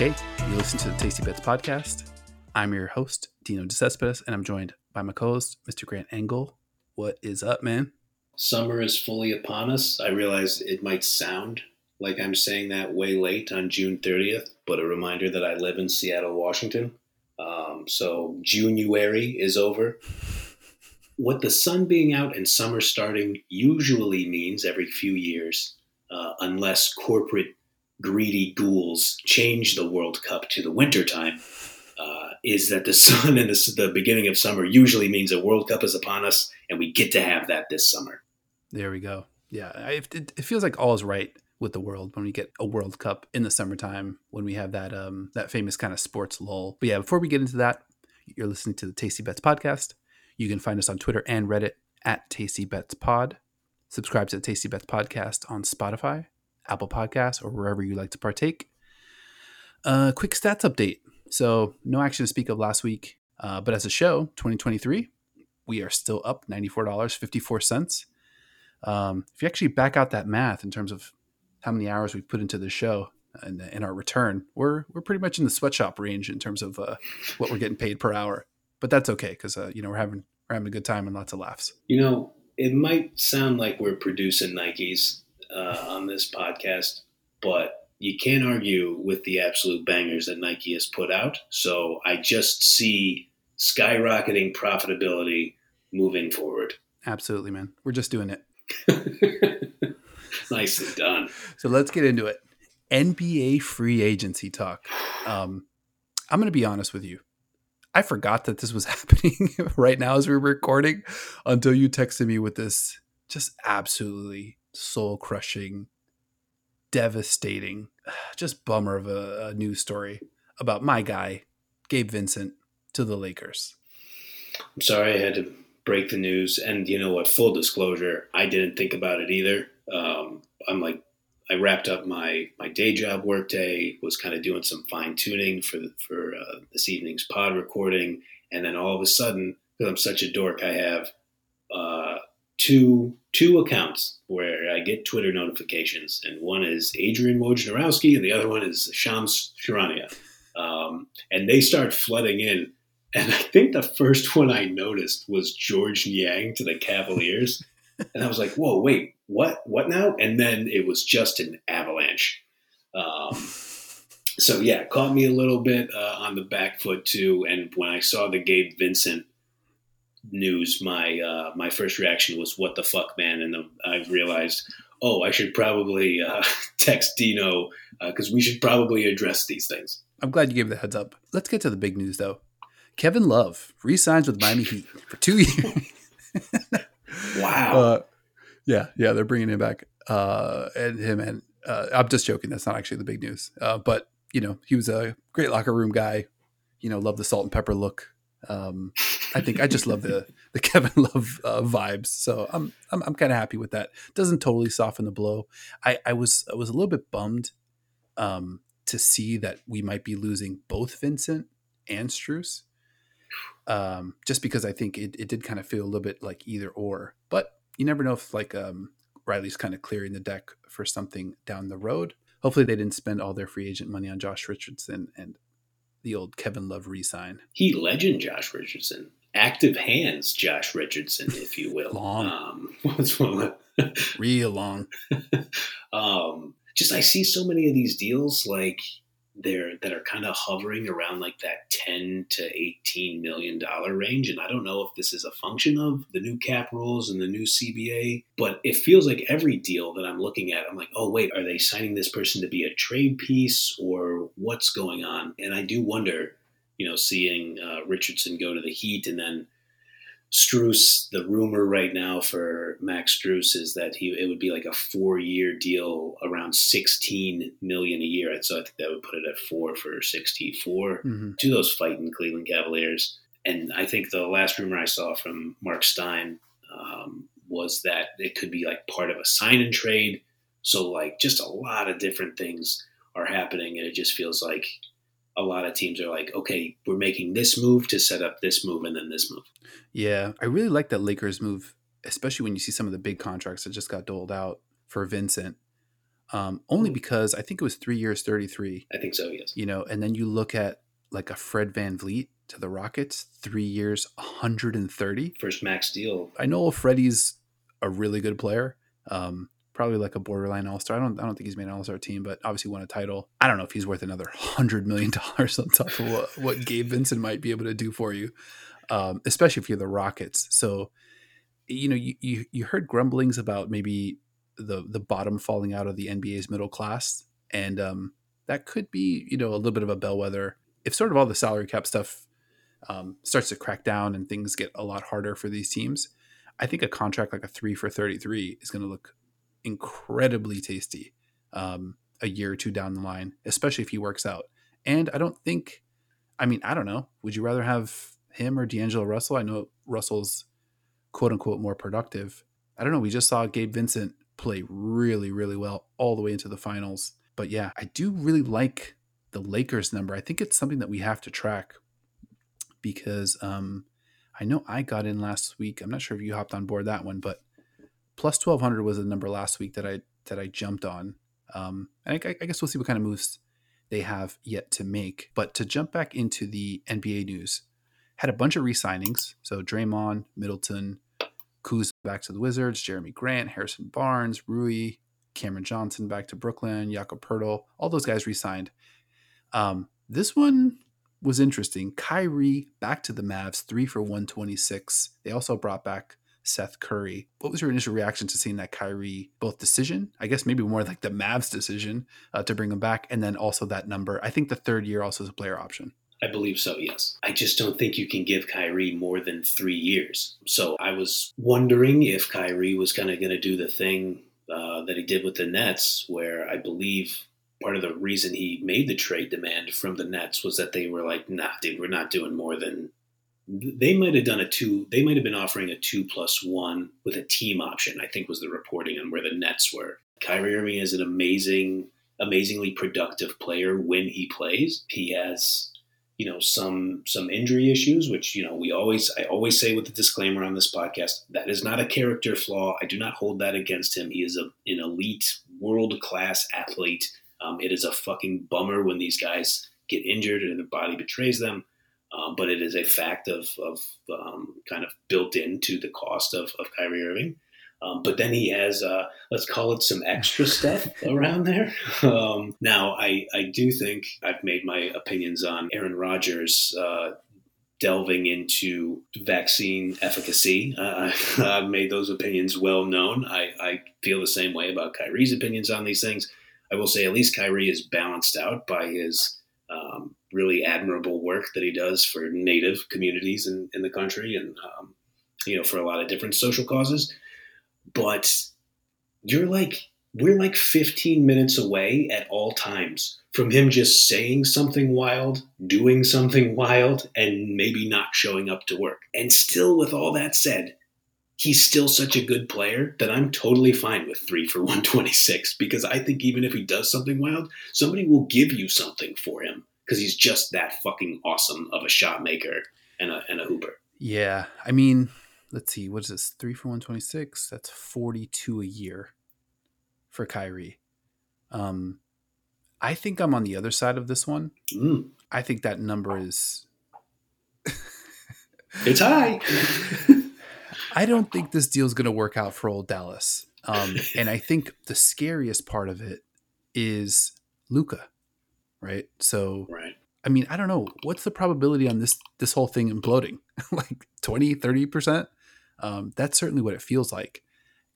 Okay, you listen to the Tasty Bets podcast. I'm your host, Dino DeCespedes, and I'm joined by my co-host, Mr. Grant Engel. What is up, man? Summer is fully upon us. I realize it might sound like I'm saying that way late on June 30th, but a reminder that I live in Seattle, Washington. Um, so January is over. What the sun being out and summer starting usually means every few years, uh, unless corporate greedy ghouls change the World Cup to the wintertime, uh, is that the sun and the, the beginning of summer usually means a World Cup is upon us, and we get to have that this summer. There we go. Yeah, I, it, it feels like all is right with the world when we get a World Cup in the summertime when we have that um that famous kind of sports lull. But yeah, before we get into that, you're listening to the Tasty Bets podcast. You can find us on Twitter and Reddit at Tasty Bets Pod. Subscribe to the Tasty Bets podcast on Spotify, Apple Podcasts, or wherever you like to partake. Uh, quick stats update. So no action to speak of last week, uh, but as a show, 2023, we are still up $94.54. Um, if you actually back out that math in terms of how many hours we've put into the show and in our return, we're we're pretty much in the sweatshop range in terms of uh, what we're getting paid per hour. But that's okay because uh, you know we're having we're having a good time and lots of laughs. You know, it might sound like we're producing Nikes uh, on this podcast, but you can't argue with the absolute bangers that Nike has put out. So I just see skyrocketing profitability moving forward. Absolutely, man. We're just doing it. Nicely done. So let's get into it. NBA free agency talk. Um, I'm going to be honest with you. I forgot that this was happening right now as we are recording until you texted me with this just absolutely soul crushing, devastating, just bummer of a, a news story about my guy, Gabe Vincent, to the Lakers. I'm sorry I had to break the news. And you know what? Full disclosure, I didn't think about it either. Um, I'm like, I wrapped up my my day job workday, was kind of doing some fine tuning for the, for uh, this evening's pod recording, and then all of a sudden, because I'm such a dork, I have uh, two two accounts where I get Twitter notifications, and one is Adrian Wojnarowski, and the other one is Shams Charania, um, and they start flooding in. And I think the first one I noticed was Georges Niang to the Cavaliers. and I was like, whoa, wait, what? What now? And then it was just an avalanche. Um, so, yeah, caught me a little bit uh, on the back foot, too. And when I saw the Gabe Vincent news, my uh, my first reaction was, what the fuck, man? And I realized, oh, I should probably uh, text Dino because uh, we should probably address these things. I'm glad you gave the heads up. Let's get to the big news, though. Kevin Love resigns with Miami Heat for two years. wow. Uh, yeah, yeah, they're bringing him back. Uh, and him and uh, I'm just joking. That's not actually the big news. Uh, but you know, he was a great locker room guy. You know, love the salt and pepper look. Um, I think I just love the the Kevin Love uh, vibes. So I'm I'm, I'm kind of happy with that. Doesn't totally soften the blow. I I was I was a little bit bummed um, to see that we might be losing both Vincent and Strus um, just because I think it, it did kind of feel a little bit like either or. But you never know if like um, Riley's kind of clearing the deck for something down the road. Hopefully, they didn't spend all their free agent money on Josh Richardson and the old Kevin Love resign. He legend Josh Richardson, active hands Josh Richardson, if you will. long, um, what's one? real long. um, just I see so many of these deals like there that are kind of hovering around like that 10 to 18 million dollar range and i don't know if this is a function of the new cap rules and the new cba but it feels like every deal that i'm looking at i'm like oh wait are they signing this person to be a trade piece or what's going on and i do wonder you know seeing uh, richardson go to the heat and then Strus, the rumor right now for Max Strus is that he it would be like a four year deal around sixteen million a year. So I think that would put it at four for sixty four mm-hmm. to those fighting Cleveland Cavaliers. And I think the last rumor I saw from Mark Stein um, was that it could be like part of a sign and trade. So like just a lot of different things are happening, and it just feels like a lot of teams are like, okay, we're making this move to set up this move and then this move. Yeah, I really like that Lakers move, especially when you see some of the big contracts that just got doled out for Vincent. Um, only because I think it was three years, 33. I think so, yes. You know, and then you look at like a Fred VanVleet to the Rockets, three years, 130. First max deal. I know Freddie's a really good player. Um, probably like a borderline all star. I don't I don't think he's made an all star team, but obviously won a title. I don't know if he's worth another hundred million dollars on top of what, what Gabe Vincent might be able to do for you, um, especially if you're the Rockets. So, you know, you, you you heard grumblings about maybe the the bottom falling out of the NBA's middle class, and um, that could be you know a little bit of a bellwether if sort of all the salary cap stuff um, starts to crack down and things get a lot harder for these teams. I think a contract like a three for 33 is going to look incredibly tasty um, a year or two down the line, especially if he works out. And I don't think, I mean, I don't know. Would you rather have him or D'Angelo Russell? I know Russell's quote unquote more productive. I don't know. We just saw Gabe Vincent play really, really well all the way into the finals. But yeah, I do really like the Lakers number. I think it's something that we have to track because um, I know I got in last week. I'm not sure if you hopped on board that one, but plus 1200 was the number last week that I that I jumped on. Um, and I, I guess we'll see what kind of moves they have yet to make. But to jump back into the NBA news, had a bunch of re-signings. So Draymond, Middleton, Kuz back to the Wizards, Jerami Grant, Harrison Barnes, Rui, Cameron Johnson back to Brooklyn, Jakob Poeltl, all those guys re-signed. Um, this one was interesting. Kyrie back to the Mavs, three for 126. They also brought back Seth Curry. What was your initial reaction to seeing that Kyrie both decision? I guess maybe more like the Mavs decision uh, to bring him back, and then also that number. I think the third year also is a player option. I believe so, yes. I just don't think you can give Kyrie more than three years. So I was wondering if Kyrie was kind of going to do the thing uh, that he did with the Nets, where I believe part of the reason he made the trade demand from the Nets was that they were like, nah, dude, we're not doing more than. They might have done a two. They might have been offering a two plus one with a team option. I think was the reporting on where the Nets were. Kyrie Irving is an amazing, amazingly productive player when he plays. He has, you know, some some injury issues, which you know we always I always say with the disclaimer on this podcast that is not a character flaw. I do not hold that against him. He is a, an elite, world class athlete um, it is a fucking bummer when these guys get injured and their body betrays them. Um, but it is a fact of, of um, kind of built into the cost of, of Kyrie Irving. Um, but then he has, uh, let's call it some extra stuff around there. Um, now, I, I do think I've made my opinions on Aaron Rodgers uh, delving into vaccine efficacy. Uh, I've made those opinions well known. I, I feel the same way about Kyrie's opinions on these things. I will say at least Kyrie is balanced out by his um, really admirable work that he does for Native communities in, in the country and um, you know for a lot of different social causes. But you're like we're like 15 minutes away at all times from him just saying something wild, doing something wild, and maybe not showing up to work. And still, with all that said, he's still such a good player that I'm totally fine with three for 126 because I think even if he does something wild, somebody will give you something for him because he's just that fucking awesome of a shot maker and a, and a hooper. Yeah. I mean, let's see, what is this? Three for 126? That's 42 a year for Kyrie. Um, I think I'm on the other side of this one. Mm. I think that number is. it's high. I don't think this deal is going to work out for old Dallas. Um, and I think the scariest part of it is Luka, right? So, right. I mean, I don't know. What's the probability on this this whole thing imploding? like 20, 30%? Um, that's certainly what it feels like.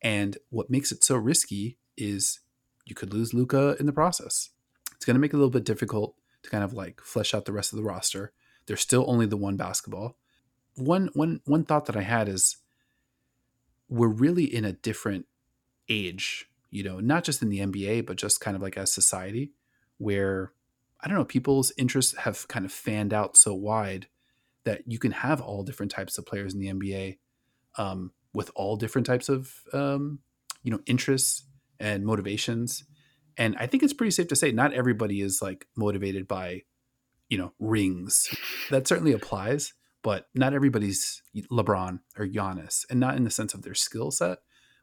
And what makes it so risky is you could lose Luka in the process. It's going to make it a little bit difficult to kind of like flesh out the rest of the roster. There's still only the one basketball. One one one thought that I had is we're really in a different age, you know, not just in the NBA, but just kind of like as society, where I don't know, people's interests have kind of fanned out so wide that you can have all different types of players in the NBA um, with all different types of, um, you know, interests and motivations. And I think it's pretty safe to say not everybody is like motivated by, you know, rings. That certainly applies but not everybody's LeBron or Giannis, and not in the sense of their skill set,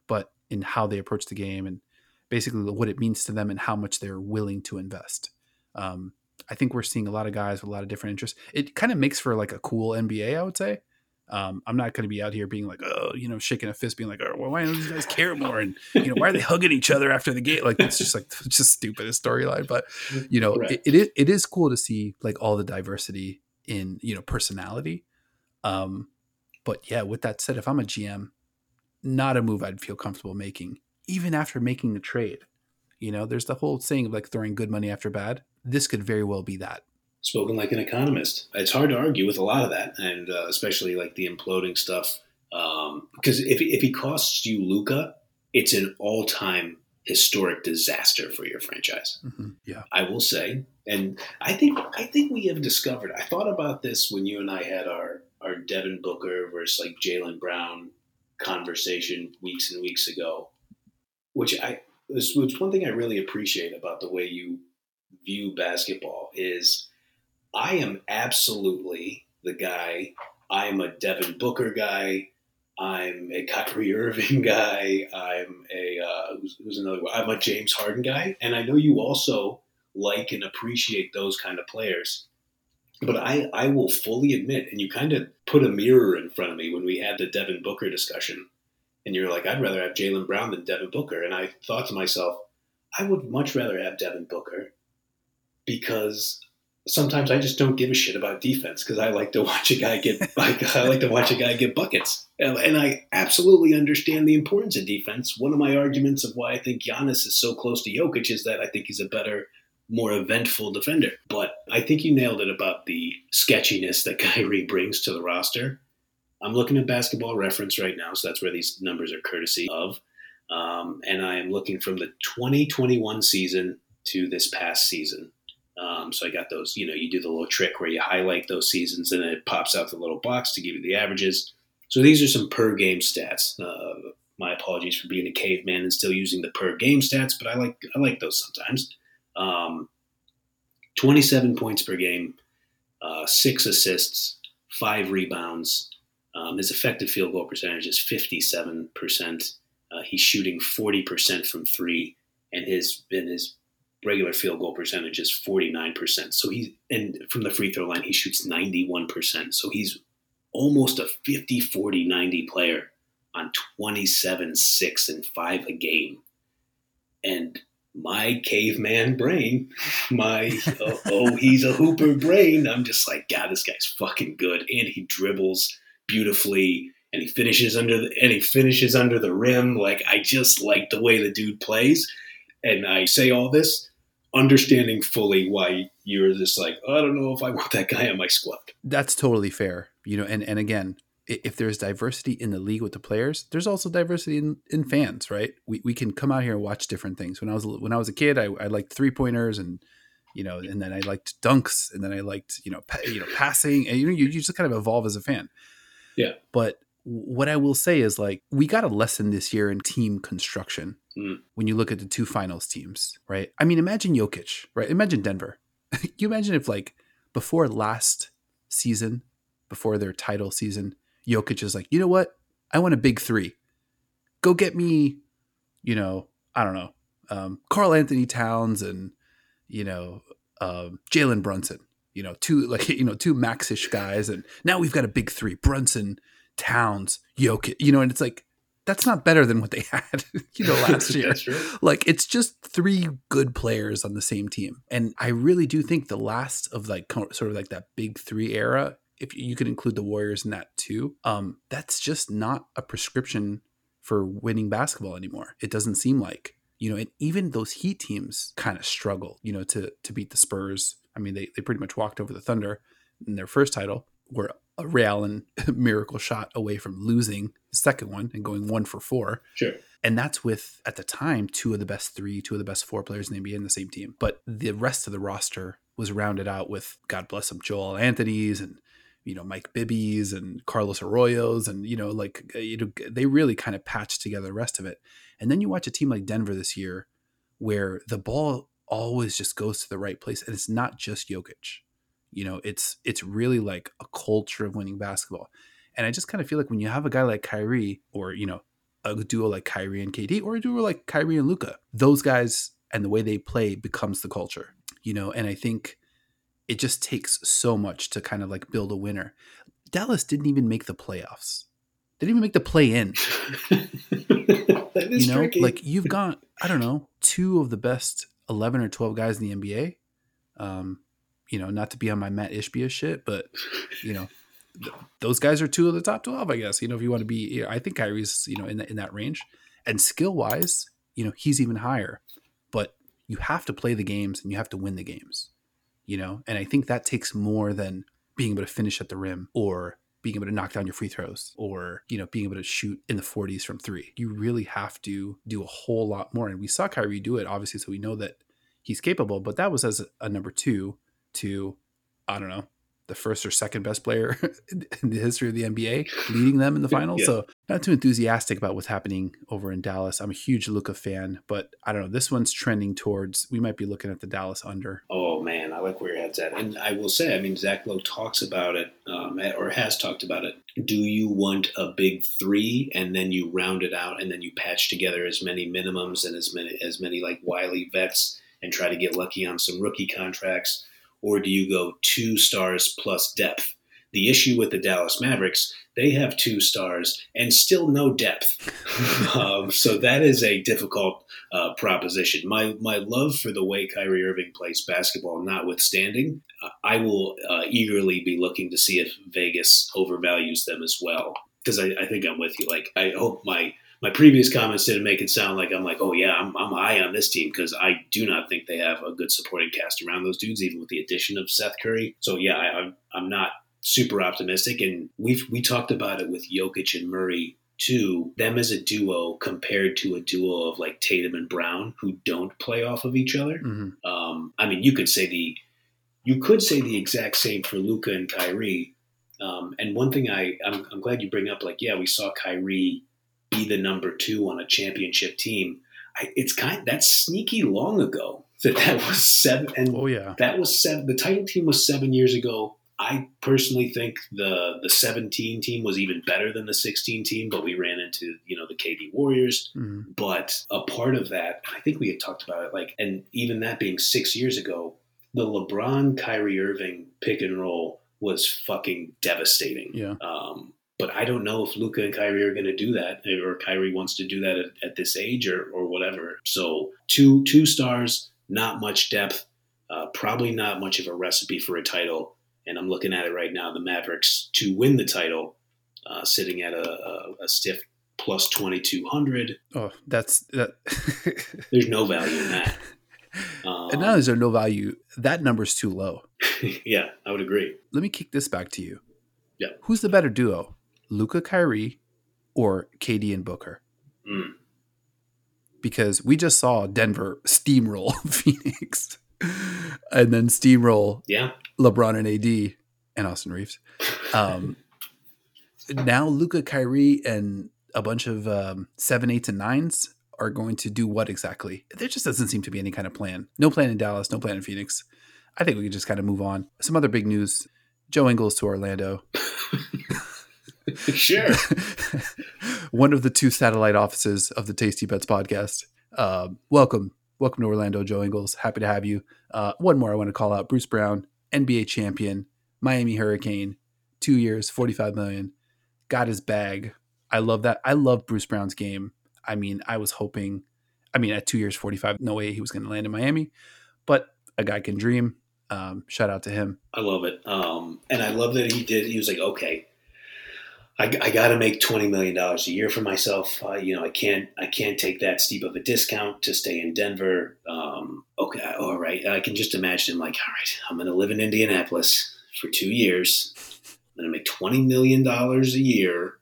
but in how they approach the game and basically what it means to them and how much they're willing to invest. Um, I think we're seeing a lot of guys with a lot of different interests. It kind of makes for like a cool NBA, I would say. Um, I'm not going to be out here being like, oh, you know, shaking a fist, being like, oh, well, why don't these guys care more? And you know, why are they hugging each other after the game? Like, it's just like it's just stupidest storyline. But you know, right. it, it is it is cool to see like all the diversity in you know personality. Um, but yeah, with that said, if I'm a GM, not a move I'd feel comfortable making, even after making the trade. You know, there's the whole saying of like throwing good money after bad. This could very well be that spoken like an economist. It's hard to argue with a lot of that, and uh, especially like the imploding stuff. Because um, if if he costs you Luka, it's an all time historic disaster for your franchise. Mm-hmm. Yeah, I will say, and I think I think we have discovered. I thought about this when you and I had our our Devin Booker versus like Jaylen Brown conversation weeks and weeks ago, which I was, was one thing I really appreciate about the way you view basketball is I am absolutely the guy. I'm a Devin Booker guy. I'm a Kyrie Irving guy. I'm a uh, who's, who's another one? I'm a James Harden guy, and I know you also like and appreciate those kind of players. But I, I will fully admit, and you kind of put a mirror in front of me when we had the Devin Booker discussion, and you're like, I'd rather have Jaylen Brown than Devin Booker, and I thought to myself, I would much rather have Devin Booker because sometimes I just don't give a shit about defense because I like to watch a guy get like I like to watch a guy get buckets, and, I absolutely understand the importance of defense. One of my arguments of why I think Giannis is so close to Jokic is that I think he's a better, more eventful defender. But I think you nailed it about the sketchiness that Kyrie brings to the roster. I'm looking at Basketball Reference right now, so that's where these numbers are courtesy of. Um, and I am looking from the 2021 season to this past season. Um, so I got those, you know, you do the little trick where you highlight those seasons and it pops out the little box to give you the averages. So these are some per game stats. Uh, my apologies for being a caveman and still using the per game stats, but I like I like those sometimes. Um, 27 points per game, uh, six assists, five rebounds. Um, his effective field goal percentage is 57%. Uh, he's shooting 40% from three, and his and his regular field goal percentage is 49%. So he's, and from the free throw line, he shoots 91%. So he's almost a 50, 40, 90 player on 27, 6, and 5 a game. And my caveman brain, my, oh, oh, he's a hooper brain, I'm just like, God, this guy's fucking good. And he dribbles beautifully and he finishes under the, and he finishes under the rim. Like, I just like the way the dude plays. And I say all this understanding fully why you're just like, oh, I don't know if I want that guy on my squad. That's totally fair. You know, and, and again, if there's diversity in the league with the players, there's also diversity in, in fans, right? We, we can come out here and watch different things. When I was when I was a kid, I, I liked three pointers and you know, and then I liked dunks, and then I liked you know pa- you know passing, and you know you, you just kind of evolve as a fan. Yeah. But what I will say is like we got a lesson this year in team construction mm. when you look at the two finals teams, right? I mean, imagine Jokic, right? Imagine Denver. you imagine if like before last season, before their title season, Jokic is like, you know what? I want a big three. Go get me, you know, I don't know, um, Karl-Anthony Towns and you know um, Jalen Brunson. You know, two like you know two maxish guys, and now we've got a big three: Brunson, Towns, Jokic, you know, and it's like that's not better than what they had, you know, last year. like it's just three good players on the same team. And I really do think the last of like sort of like that big 3 era, if you could include the Warriors in that too, um that's just not a prescription for winning basketball anymore. It doesn't seem like. You know, and even those Heat teams kind of struggle, you know, to to beat the Spurs. I mean, they they pretty much walked over the Thunder in their first title. Were a Ray Allen miracle shot away from losing the second one and going one for four. Sure. And that's with, at the time, two of the best three, two of the best four players in the NBA in the same team. But the rest of the roster was rounded out with, God bless them, Joel Anthony's and, you know, Mike Bibby's and Carlos Arroyo's. And, you know, like, uh, you know, they really kind of patched together the rest of it. And then you watch a team like Denver this year where the ball always just goes to the right place. And it's not just Jokic you know, it's it's really like a culture of winning basketball. And I just kind of feel like when you have a guy like Kyrie or, you know, a duo like Kyrie and KD or a duo like Kyrie and Luka, Those guys and the way they play becomes the culture, you know. And I think it just takes so much to kind of like build a winner. Dallas didn't even make the playoffs. They didn't even make the play in. you know, tricky. like you've got I don't know two of the best eleven or twelve guys in the NBA. Um, you know, not to be on my Mat Ishbia shit, but you know, th- those guys are two of the top twelve, I guess. You know, if you want to be, I think Kyrie's you know in in that range, and skill wise, you know, he's even higher. But you have to play the games and you have to win the games, you know, and I think that takes more than being able to finish at the rim or being able to knock down your free throws or you know being able to shoot in the 40s from three you really have to do a whole lot more and we saw Kyrie do it obviously so we know that he's capable but that was as a number two to I don't know the first or second best player in the history of the NBA, leading them in the finals. Yeah. So not too enthusiastic about what's happening over in Dallas. I'm a huge Luka fan, but I don't know. This one's trending towards we might be looking at the Dallas under. Oh man, I like where your head's at, and I will say, I mean, Zach Lowe talks about it, um, or has talked about it. Do you want a big three, and then you round it out, and then you patch together as many minimums and as many as many like wily vets, and try to get lucky on some rookie contracts? Or do you go two stars plus depth? The issue with the Dallas Mavericks, they have two stars and still no depth. um, so that is a difficult uh, proposition. My my love for the way Kyrie Irving plays basketball, notwithstanding, I will uh, eagerly be looking to see if Vegas overvalues them as well. Because I, I think I'm with you. Like I hope my my previous comments didn't make it sound like I'm like, oh yeah, I'm, I'm high on this team because I do not think they have a good supporting cast around those dudes, even with the addition of Seth Curry. So yeah, I, I'm I'm not super optimistic, and we've we talked about it with Jokic and Murray too. Them as a duo compared to a duo of like Tatum and Brown who don't play off of each other. Mm-hmm. Um, I mean, you could say the you could say the exact same for Luka and Kyrie. Um, and one thing I I'm, I'm glad you bring up, like, yeah, we saw Kyrie be the number two on a championship team. I, it's kind that's sneaky long ago that that was seven. And oh yeah, that was seven. The title team was seven years ago. I personally think the the 17 team was even better than the 16 team, but we ran into you know the KD Warriors. Mm-hmm. But a part of that, I think we had talked about it, like, and even that being six years ago, the LeBron Kyrie Irving pick and roll was fucking devastating. Yeah. Um, but I don't know if Luka and Kyrie are going to do that, or Kyrie wants to do that at, at, this age, or or whatever. So two two stars, not much depth, uh, probably not much of a recipe for a title. And I'm looking at it right now. The Mavericks to win the title, uh, sitting at a, a, a stiff plus twenty two hundred. Oh, that's that. There's no value in that. Um, and now is there no value? That number's too low. yeah, I would agree. Let me kick this back to you. Yeah. Who's the better duo? Luka Kyrie or KD and Booker. Mm. Because we just saw Denver steamroll Phoenix and then steamroll yeah. LeBron and AD and Austin Reaves. Um, now Luka Kyrie and a bunch of um, seven, eights, and nines are going to do what exactly? There just doesn't seem to be any kind of plan. No plan in Dallas, no plan in Phoenix. I think we can just kind of move on. Some other big news Joe Ingles to Orlando. sure. One of the two satellite offices of the Tasty Bets podcast. Uh, welcome. Welcome to Orlando, Joe Ingles. Happy to have you. Uh, one more I want to call out Bruce Brown, NBA champion, Miami Hurricane, two years, 45 million. Got his bag. I love that. I love Bruce Brown's game. I mean, I was hoping, I mean, at two years, 45, no way he was going to land in Miami, but a guy can dream. Um, shout out to him. I love it. Um, and I love that he did. He was like, okay, I, I got to make twenty million dollars a year for myself. Uh, you know, I can't I can't take that steep of a discount to stay in Denver. Um, okay, all right. I can just imagine him like, all right, I'm going to live in Indianapolis for two years. I'm going to make twenty million dollars a year.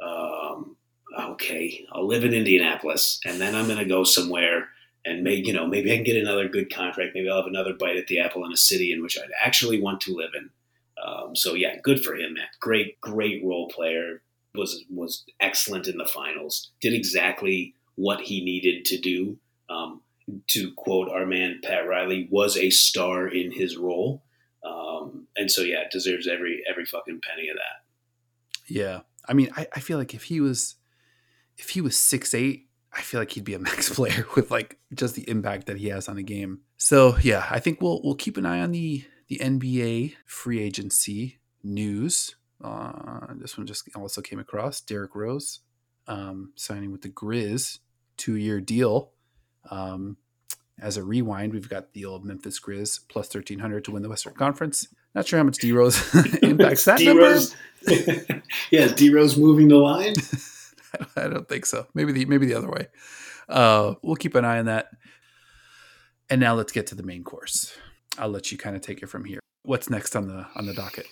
Um, okay, I'll live in Indianapolis, and then I'm going to go somewhere and maybe you know maybe I can get another good contract. Maybe I'll have another bite at the apple in a city in which I'd actually want to live in. Um, so yeah, good for him. Great, great role player. Was was excellent in the finals. Did exactly what he needed to do. Um, to quote our man Pat Riley, was a star in his role. Um, and so yeah, deserves every every fucking penny of that. Yeah, I mean, I, I feel like if he was if he was six eight, I feel like he'd be a max player with like just the impact that he has on the game. So yeah, I think we'll we'll keep an eye on the the NBA free agency news. Uh, this one just also came across Derrick Rose um, signing with the Grizz, two year deal. Um, as a rewind, we've got the old Memphis Grizz plus 1300 to win the Western Conference. Not sure how much D Rose impacts that D-Rose. number. yeah, D Rose moving the line. I don't think so. Maybe the maybe the other way. Uh, we'll keep an eye on that. And now let's get to the main course. I'll let you kind of take it from here. What's next on the on the docket?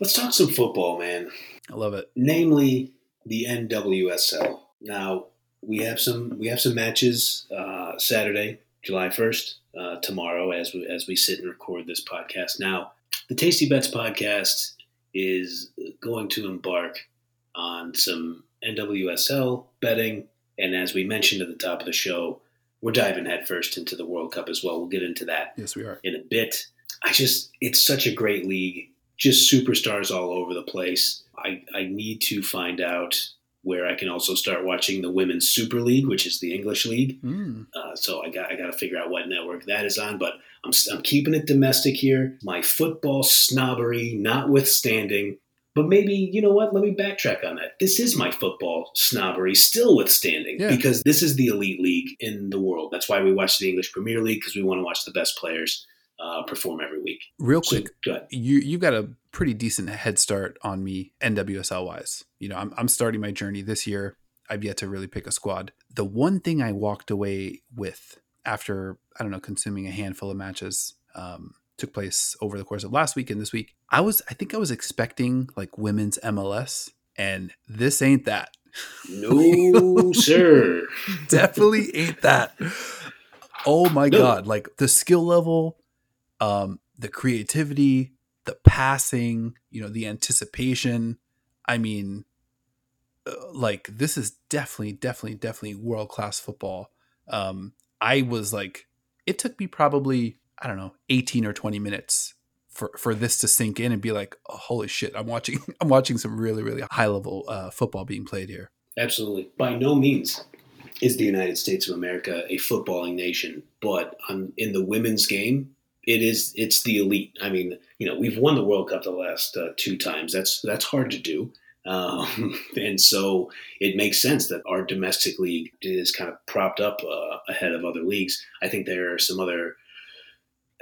Let's talk some football, man. I love it. Namely, the NWSL. Now we have some we have some matches uh, Saturday, July first, uh, tomorrow as we as we sit and record this podcast. Now, the Tasty Bets podcast is going to embark on some NWSL betting, and as we mentioned at the top of the show, we're diving headfirst into the World Cup as well. We'll get into that. Yes, we are in a bit. I just it's such a great league, just superstars all over the place. I I need to find out where I can also start watching the Women's Super League, which is the English league. Mm. Uh, so I got I got to figure out what network that is on. But I'm I'm keeping it domestic here. My football snobbery notwithstanding. But maybe you know what? Let me backtrack on that. This is my football snobbery still withstanding yeah. because this is the elite league in the world. That's why we watch the English Premier League because we want to watch the best players uh, perform every week. Real quick, so, you you got a pretty decent head start on me NWSL wise. You know, I'm I'm starting my journey this year. I've yet to really pick a squad. The one thing I walked away with after I don't know consuming a handful of matches um, took place over the course of last week and this week. I was I think I was expecting like women's MLS, and this ain't that. No, sir. Definitely ain't that. Oh my no. god! Like the skill level, um, the creativity, the passing, you know, the anticipation. I mean, uh, like this is definitely, definitely, definitely world class football. Um, I was like, it took me probably I don't know, eighteen or twenty minutes for for this to sink in and be like, oh, holy shit, I'm watching, I'm watching some really, really high level uh, football being played here. Absolutely, by no means is the United States of America a footballing nation, but in the women's game, it is it's the elite. I mean, you know, we've won the World Cup the last uh, two times. That's that's hard to do, um, and so it makes sense that our domestic league is kind of propped up uh, ahead of other leagues. I think there are some other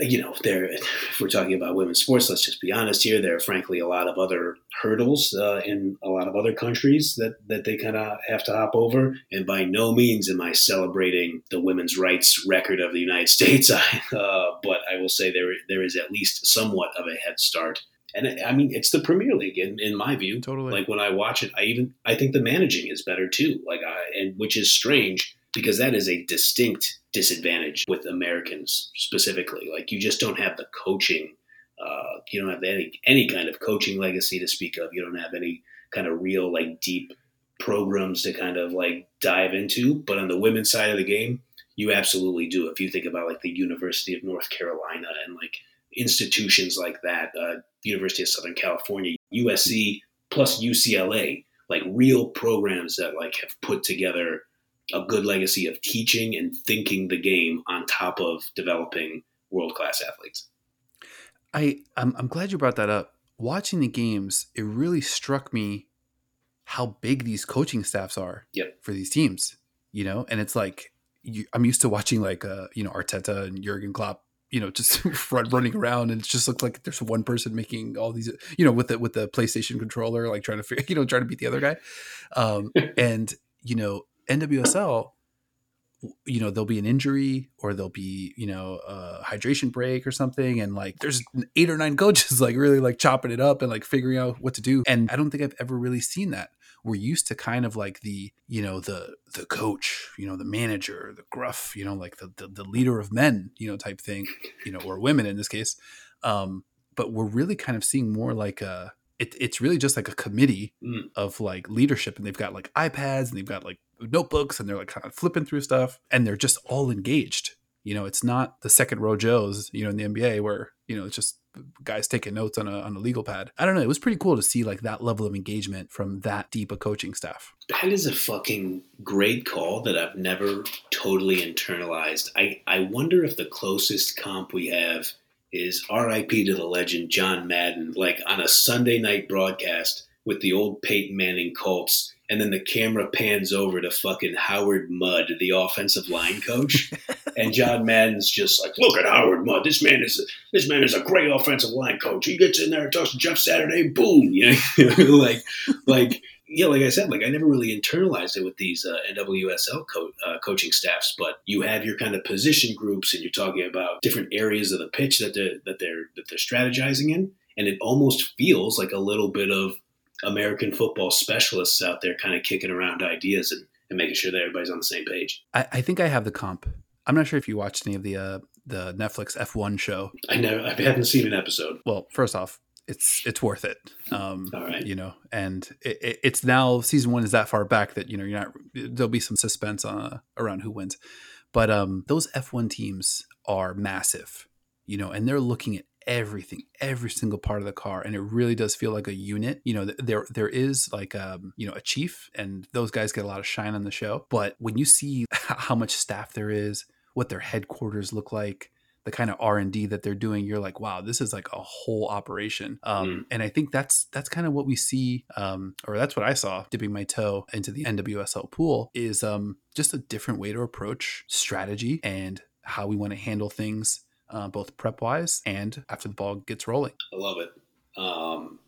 you know, there. If we're talking about women's sports, let's just be honest here. There are frankly a lot of other hurdles uh, in a lot of other countries that that they kind of have to hop over. And by no means am I celebrating the women's rights record of the United States. uh, but I will say there there is at least somewhat of a head start. And I mean, it's the Premier League in, in my view. Totally. Like when I watch it, I even I think the managing is better too. Like I and which is strange because that is a distinct disadvantage with Americans specifically. Like you just don't have the coaching. Uh, you don't have any any kind of coaching legacy to speak of. You don't have any kind of real like deep programs to kind of like dive into. But on the women's side of the game, you absolutely do. If you think about like the University of North Carolina and like institutions like that, uh, University of Southern California, USC plus UCLA, like real programs that like have put together a good legacy of teaching and thinking the game on top of developing world class athletes. I I'm, I'm glad you brought that up. Watching the games, it really struck me how big these coaching staffs are yep. for these teams. You know, and it's like you, I'm used to watching like uh you know Arteta and Jurgen Klopp you know just running around and it just looks like there's one person making all these you know with the with the PlayStation controller like trying to figure you know trying to beat the other guy um and you know NWSL, you know, there'll be an injury or there'll be, you know, a hydration break or something. And like there's eight or nine coaches like really like chopping it up and like figuring out what to do. And I don't think I've ever really seen that. We're used to kind of like the, you know, the the coach, you know, the manager, the gruff, you know, like the the, the leader of men, you know, type thing, you know, or women in this case. Um, but we're really kind of seeing more like a it, it's really just like a committee mm. of like leadership and they've got like ipads and they've got like notebooks and they're like kind of flipping through stuff and they're just all engaged you know it's not the second row joes you know in the nba where you know, it's just guys taking notes on a on a legal pad. I don't know. It was pretty cool to see like that level of engagement from that deep a coaching staff. That is a fucking great call that I've never totally internalized. I, I wonder if the closest comp we have is RIP to the legend John Madden, like on a Sunday night broadcast with the old Peyton Manning Colts and then the camera pans over to fucking Howard Mudd, the offensive line coach, and John Madden's just like, "Look at Howard Mudd. This man is a, this man is a great offensive line coach. He gets in there and talks to Jeff Saturday, boom, you know, like, like." Yeah, like I said, like I never really internalized it with these uh, NWSL co- uh, coaching staffs, but you have your kind of position groups, and you're talking about different areas of the pitch that they're that they're that they're strategizing in, and it almost feels like a little bit of American football specialists out there kind of kicking around ideas and, and making sure that everybody's on the same page. I, I think I have the comp. I'm not sure if you watched any of the uh, the Netflix F1 show. I know I haven't seen an episode. Well, first off, it's it's worth it. Um, right, you know, and it, it, it's now season one is that far back that you know you're not there'll be some suspense on, uh, around who wins, but um, those F1 teams are massive, you know, and they're looking at everything every single part of the car and it really does feel like a unit. You know there there is like um you know a chief and those guys get a lot of shine on the show. But when you see how much staff there is what their headquarters look like the kind of r&d that they're doing you're like wow this is like a whole operation um, mm. and i think that's that's kind of what we see um, or that's what i saw dipping my toe into the nwsl pool is um, just a different way to approach strategy and how we want to handle things uh, both prep wise and after the ball gets rolling. I love it. Um,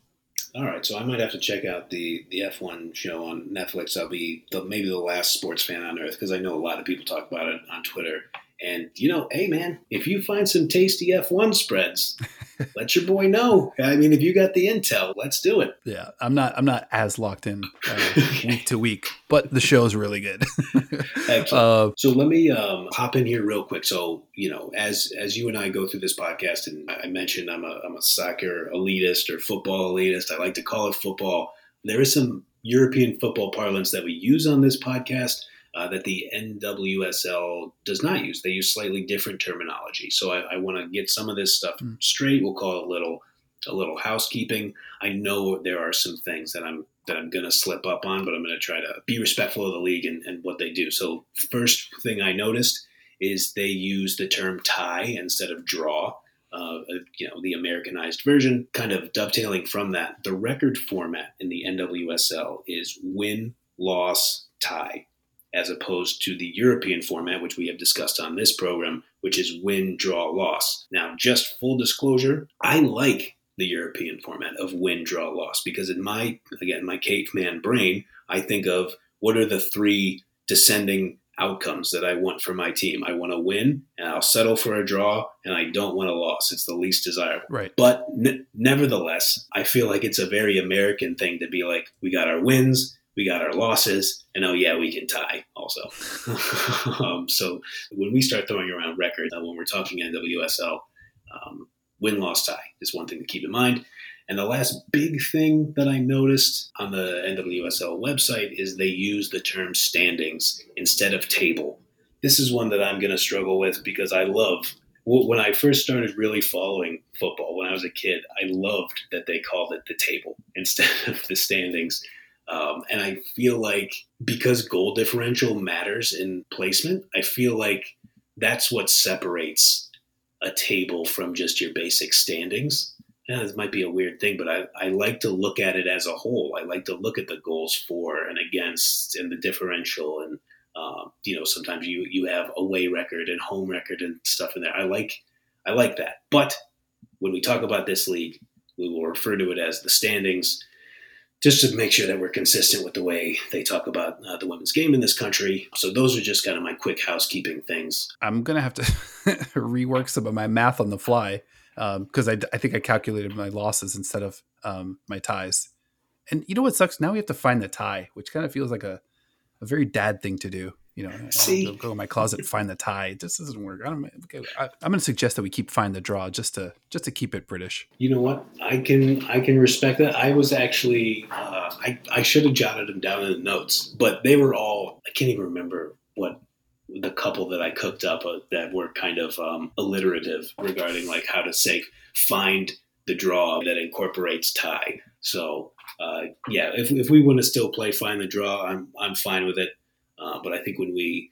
all right, so I might have to check out the the F1 show on Netflix. I'll be the, maybe the last sports fan on earth because I know a lot of people talk about it on Twitter. And you know, hey man, if you find some tasty F1 spreads, let your boy know. I mean, if you got the intel, let's do it. Yeah, I'm not I'm not as locked in uh, week to week, but the show's really good. uh, so let me um, hop in here real quick. So you know, as as you and I go through this podcast, and I mentioned I'm a I'm a soccer elitist or football elitist. I like to call it football. There is some European football parlance that we use on this podcast uh, that the NWSL does not use. They use slightly different terminology. So I, I want to get some of this stuff mm. straight. We'll call it a little a little housekeeping. I know there are some things that I'm that I'm going to slip up on, but I'm going to try to be respectful of the league and, and what they do. So first thing I noticed is they use the term tie instead of draw. Uh, you know, the Americanized version, kind of dovetailing from that. The record format in the NWSL is win, loss, tie as opposed to the European format, which we have discussed on this program, which is win, draw, loss. Now, just full disclosure, I like the European format of win, draw, loss because in my, again, my caveman brain, I think of what are the three descending outcomes that I want for my team. I want to win, and I'll settle for a draw, and I don't want a loss. It's the least desirable. Right. But n- nevertheless, I feel like it's a very American thing to be like, we got our wins, we got our losses, and oh yeah, we can tie also. um, so when we start throwing around records, uh, when we're talking NWSL, um, win loss tie is one thing to keep in mind. And the last big thing that I noticed on the NWSL website is they use the term standings instead of table. This is one that I'm going to struggle with because I love when I first started really following football when I was a kid, I loved that they called it the table instead of the standings um, and I feel like because goal differential matters in placement, I feel like that's what separates a table from just your basic standings. And this might be a weird thing, but I, I like to look at it as a whole. I like to look at the goals for and against and the differential. And, um, you know, sometimes you, you have away record and home record and stuff in there. I like, I like that. But when we talk about this league, we will refer to it as the standings just to make sure that we're consistent with the way they talk about uh, the women's game in this country. So those are just kind of my quick housekeeping things. I'm gonna have to rework some of my math on the fly because um, I, I, think I calculated my losses instead of um, my ties. And you know what sucks? Now we have to find the tie, which kind of feels like a, a very dad thing to do. You know, See? I'll go in my closet, find the tie. This doesn't work. I don't, okay, I, I'm going to suggest that we keep find the draw just to just to keep it British. You know what? I can I can respect that. I was actually uh, I I should have jotted them down in the notes, but they were all I can't even remember what the couple that I cooked up uh, that were kind of um, alliterative regarding like how to say find the draw that incorporates tie. So uh, yeah, if, if we want to still play find the draw, I'm I'm fine with it. Uh, but I think when we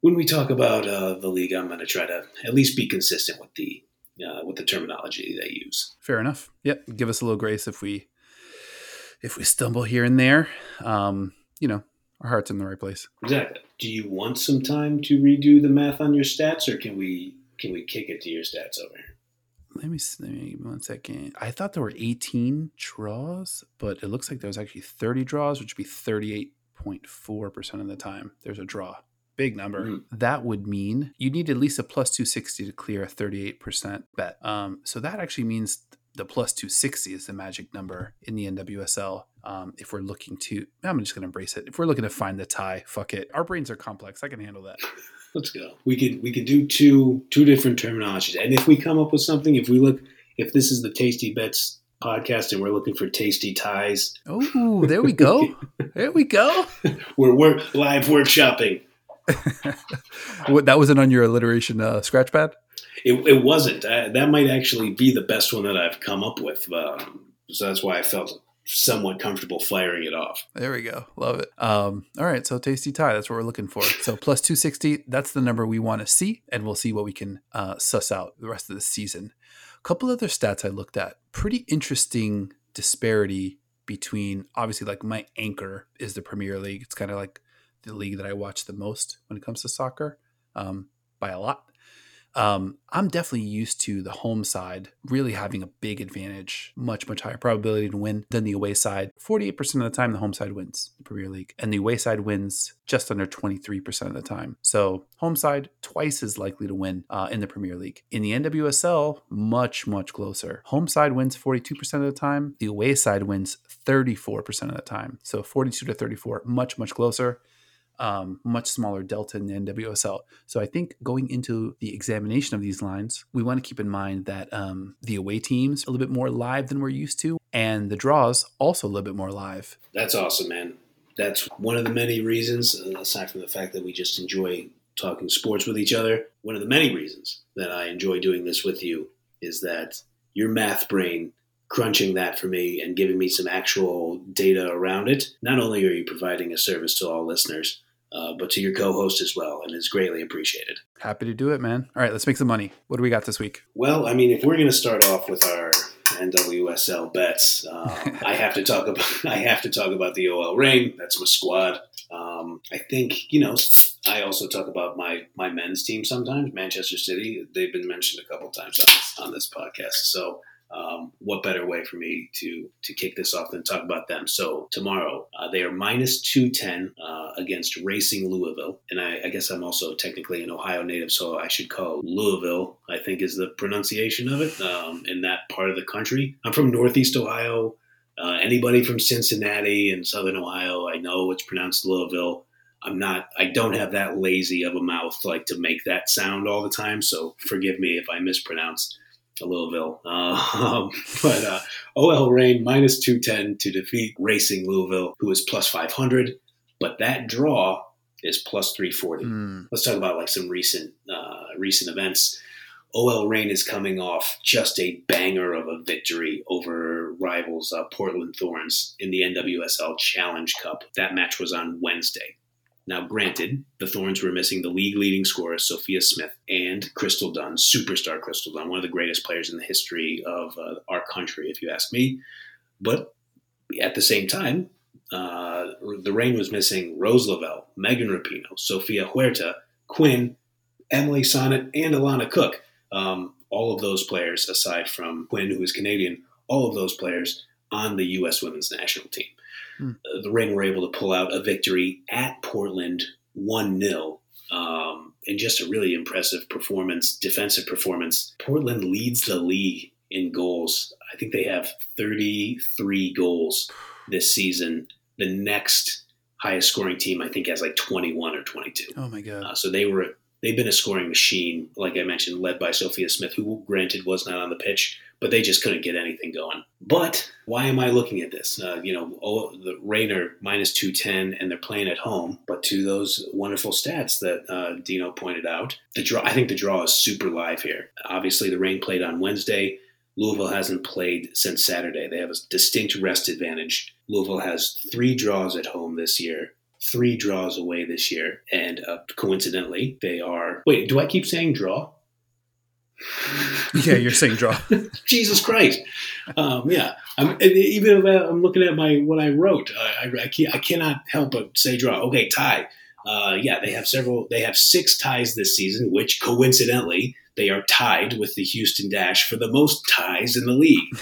when we talk about uh, the league, I'm going to try to at least be consistent with the uh, with the terminology they use. Fair enough. Yep. Give us a little grace if we if we stumble here and there. Um, you know, our heart's in the right place. Exactly. Do you want some time to redo the math on your stats, or can we can we kick it to your stats over? Let me, let me give me one second. I thought there were 18 draws, but it looks like there was actually 30 draws, which would be 38 0.4% of the time there's a draw. Big number. Mm. That would mean you need at least a plus 260 to clear a 38% bet. Um, so that actually means the plus 260 is the magic number in the NWSL. Um, if we're looking to, I'm just going to embrace it. If we're looking to find the tie, fuck it. Our brains are complex. I can handle that. Let's go. We could we could do two two different terminologies, and if we come up with something, if we look, if this is the tasty bets podcast, and we're looking for tasty ties, Oh, there we go. there we go. we're we're live workshopping. What, that wasn't on your alliteration uh, scratch pad? It, it wasn't. Uh, that might actually be the best one that I've come up with. Um, so that's why I felt somewhat comfortable firing it off. There we go. Love it. Um, all right. So tasty tie. That's what we're looking for. So plus 260. That's the number we want to see. And we'll see what we can uh, suss out the rest of the season. A couple other stats I looked at. Pretty interesting disparity between obviously like my anchor is the Premier League. It's kind of like the league that I watch the most when it comes to soccer um, by a lot. Um, I'm definitely used to the home side really having a big advantage, much, much higher probability to win than the away side. 48% of the time, the home side wins the Premier League, and the away side wins just under 23% of the time. So, home side, twice as likely to win uh, in the Premier League. In the NWSL, much, much closer. Home side wins 42% of the time, the away side wins 34% of the time. So, 42 to 34, much, much closer um, much smaller delta in the NWSL. So I think going into the examination of these lines, we want to keep in mind that um, the away teams a little bit more live than we're used to, and the draws also a little bit more live. That's awesome, man. That's one of the many reasons, uh, aside from the fact that we just enjoy talking sports with each other, one of the many reasons that I enjoy doing this with you is that your math brain crunching that for me and giving me some actual data around it. Not only are you providing a service to all listeners, uh, but to your co-host as well, and it's greatly appreciated. Happy to do it, man. All right, let's make some money. What do we got this week? Well, I mean, if we're going to start off with our NWSL bets, um, I have to talk about I have to talk about the OL Reign. That's my squad. Um, I think you know. I also talk about my my men's team sometimes. Manchester City. They've been mentioned a couple times on this, on this podcast. So um, what better way for me to to kick this off than talk about them? So tomorrow uh, they are minus two ten uh, against Racing Louisville, and I, I guess I'm also technically an Ohio native, so I should call Louisville. I think is the pronunciation of it um, in that part of the country. I'm from Northeast Ohio. Uh, anybody from Cincinnati and Southern Ohio, I know it's pronounced Louisville. I'm not. I don't have that lazy of a mouth like to make that sound all the time. So forgive me if I mispronounce Louisville. Um, but uh, OL Reign minus 210 to defeat Racing Louisville, who is plus 500. But that draw is plus 340. Mm, Let's talk about like some recent uh, recent events. OL Reign is coming off just a banger of a victory over rivals uh, Portland Thorns in the NWSL Challenge Cup. That match was on Wednesday. Now, granted, the Thorns were missing the league leading scorer, Sophia Smith, and Crystal Dunn, superstar Crystal Dunn, one of the greatest players in the history of uh, our country, if you ask me. But at the same time, uh, the Reign was missing Rose Lavelle, Megan Rapinoe, Sofia Huerta, Quinn, Emily Sonnett, and Alana Cook. Um, all of those players, aside from Quinn, who is Canadian, all of those players on the U.S. women's national team. Hmm. The Ring were able to pull out a victory at Portland 1 0. Um, and just a really impressive performance, defensive performance. Portland leads the league in goals. I think they have 33 goals this season. The next highest scoring team, I think, has like 21 or 22. oh my god. Uh, so they were they've been a scoring machine, like I mentioned, led by Sophia Smith, who granted was not on the pitch, but they just couldn't get anything going. But why am I looking at this? Uh, you know, oh, the Rainer minus 210, and they're playing at home. But to those wonderful stats that uh, Dino pointed out, the draw, I think the draw is super live here. Obviously, the Reign played on Wednesday. Louisville hasn't played since Saturday. They have a distinct rest advantage. Louisville has three draws at home this year, three draws away this year, and uh, coincidentally, they are. Wait, do I keep saying draw? yeah, you're saying draw. Jesus Christ. Um, yeah, I'm, even if I'm looking at my what I wrote, I, I, I cannot help but say draw. Okay, tie. Uh, yeah, they have several. They have six ties this season, which coincidentally they are tied with the Houston Dash for the most ties in the league.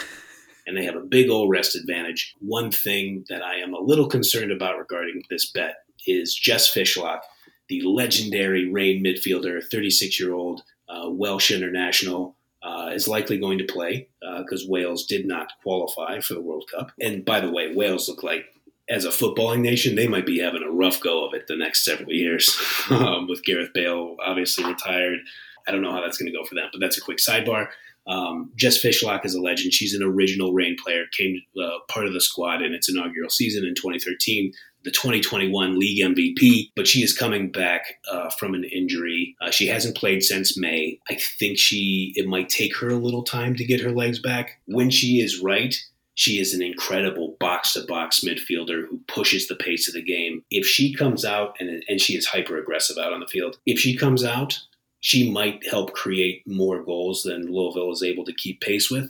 And they have a big old rest advantage. One thing that I am a little concerned about regarding this bet is Jess Fishlock, the legendary Reign midfielder, 36 year old uh, Welsh international, uh, is likely going to play because uh, Wales did not qualify for the World Cup. And by the way, Wales look like, as a footballing nation, they might be having a rough go of it the next several years um, with Gareth Bale obviously retired. I don't know how that's going to go for them, but that's a quick sidebar. Um, Jess Fishlock is a legend. She's an original Reign player, came uh, part of the squad in its inaugural season in 2013, the 2021 league MVP, but she is coming back uh, from an injury. Uh, she hasn't played since May. I think she it might take her a little time to get her legs back. When she is right, she is an incredible box to box midfielder who pushes the pace of the game. If she comes out and and she is hyper aggressive out on the field, if she comes out she might help create more goals than Louisville is able to keep pace with.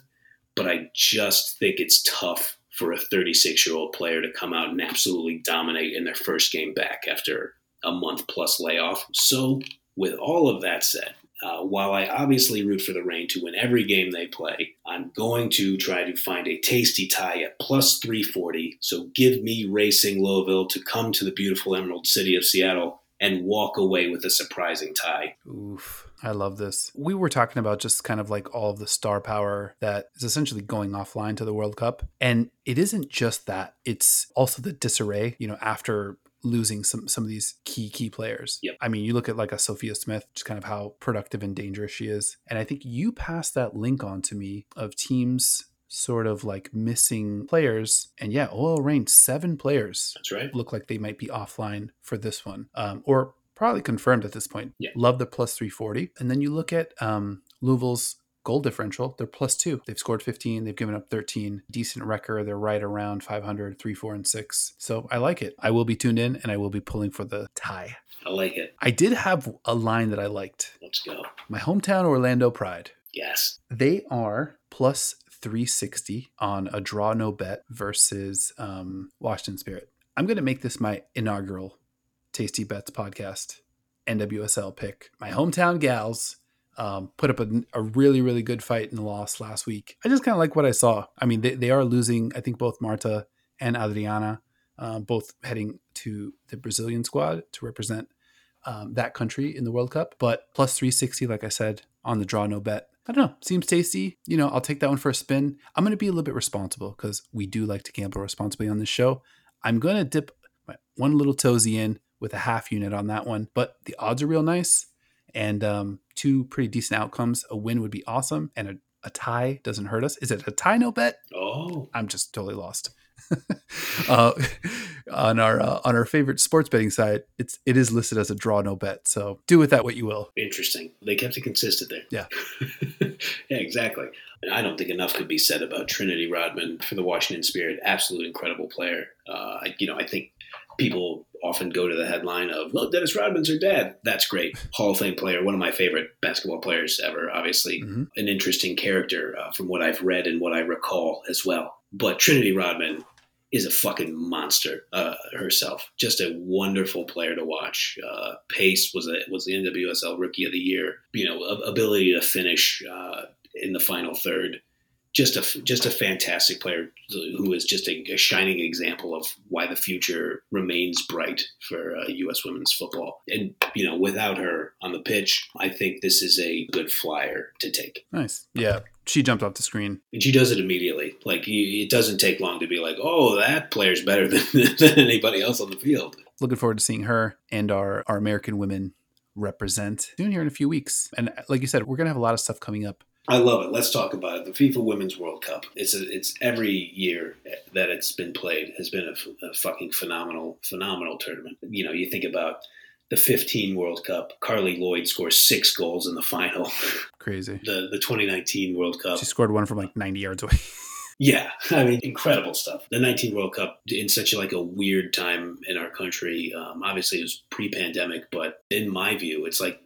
But I just think it's tough for a 36 year old player to come out and absolutely dominate in their first game back after a month plus layoff. So, with all of that said, uh, while I obviously root for the Reign to win every game they play, I'm going to try to find a tasty tie at plus 340. So give me Racing Louisville to come to the beautiful Emerald City of Seattle and walk away with a surprising tie. Oof. I love this. We were talking about just kind of like all of the star power that is essentially going offline to the World Cup. And it isn't just that, it's also the disarray, you know, after losing some some of these key key players. Yep. I mean, you look at like a Sophia Smith, just kind of how productive and dangerous she is. And I think you passed that link on to me of teams sort of like missing players. And yeah, OL Reign, seven players. That's right. Look like they might be offline for this one. Um, or probably confirmed at this point. Yeah. Love the plus 340. And then you look at um, Louisville's goal differential. They're plus two. They've scored 15. They've given up 13. Decent record. They're right around 500, 3, 4, and 6. So I like it. I will be tuned in and I will be pulling for the tie. I like it. I did have a line that I liked. Let's go. My hometown Orlando Pride. Yes. They are plus 360 on a draw no bet versus um, Washington Spirit. I'm going to make this my inaugural Tasty Bets podcast, NWSL pick. My hometown gals um, put up a, a, really, really good fight and loss last week. I just kind of like what I saw. I mean, they, they are losing, I think, both Marta and Adriana, uh, both heading to the Brazilian squad to represent um, that country in the World Cup. But plus 360, like I said, on the draw no bet. I don't know. Seems tasty. You know, I'll take that one for a spin. I'm going to be a little bit responsible because we do like to gamble responsibly on this show. I'm going to dip one little toesy in with a half unit on that one, but the odds are real nice and um, two pretty decent outcomes. A win would be awesome, and a, a tie doesn't hurt us. Is it a tie no bet? Oh, I'm just totally lost. Uh, on our uh, on our favorite sports betting site, it's it is listed as a draw no bet. So do with that what you will. Interesting. They kept it consistent there. Yeah. yeah, exactly. And I don't think enough could be said about Trinity Rodman for the Washington Spirit. Absolute incredible player. Uh, you know, I think people often go to the headline of, "Well, Dennis Rodman's her dad." That's great. Hall of Fame player, one of my favorite basketball players ever. Obviously, mm-hmm. an interesting character uh, from what I've read and what I recall as well. But Trinity Rodman is a fucking monster uh, herself. Just a wonderful player to watch. Uh, pace was a, was the NWSL Rookie of the Year. You know, ability to finish uh, in the final third just a just a fantastic player who is just a, a, shining example of why the future remains bright for uh, U.S. women's football. And you know, without her on the pitch, I think this is a good flyer to take. Nice, yeah. She jumped off the screen, and she does it immediately. Like it doesn't take long to be like, "Oh, that player's better than, than anybody else on the field." Looking forward to seeing her and our our American women represent soon here in a few weeks. And like you said, we're going to have a lot of stuff coming up. I love it. Let's talk about it. The FIFA Women's World Cup. It's a, it's every year that it's been played has been a, a fucking phenomenal phenomenal tournament. You know, you think about the 15 World Cup, Carli Lloyd scores six goals in the final. Crazy. The the 2019 World Cup. She scored one from like 90 yards away. Yeah, I mean, incredible stuff. The 19 World Cup in such a, like a weird time in our country. Um, obviously, it was pre-pandemic, but in my view, it's like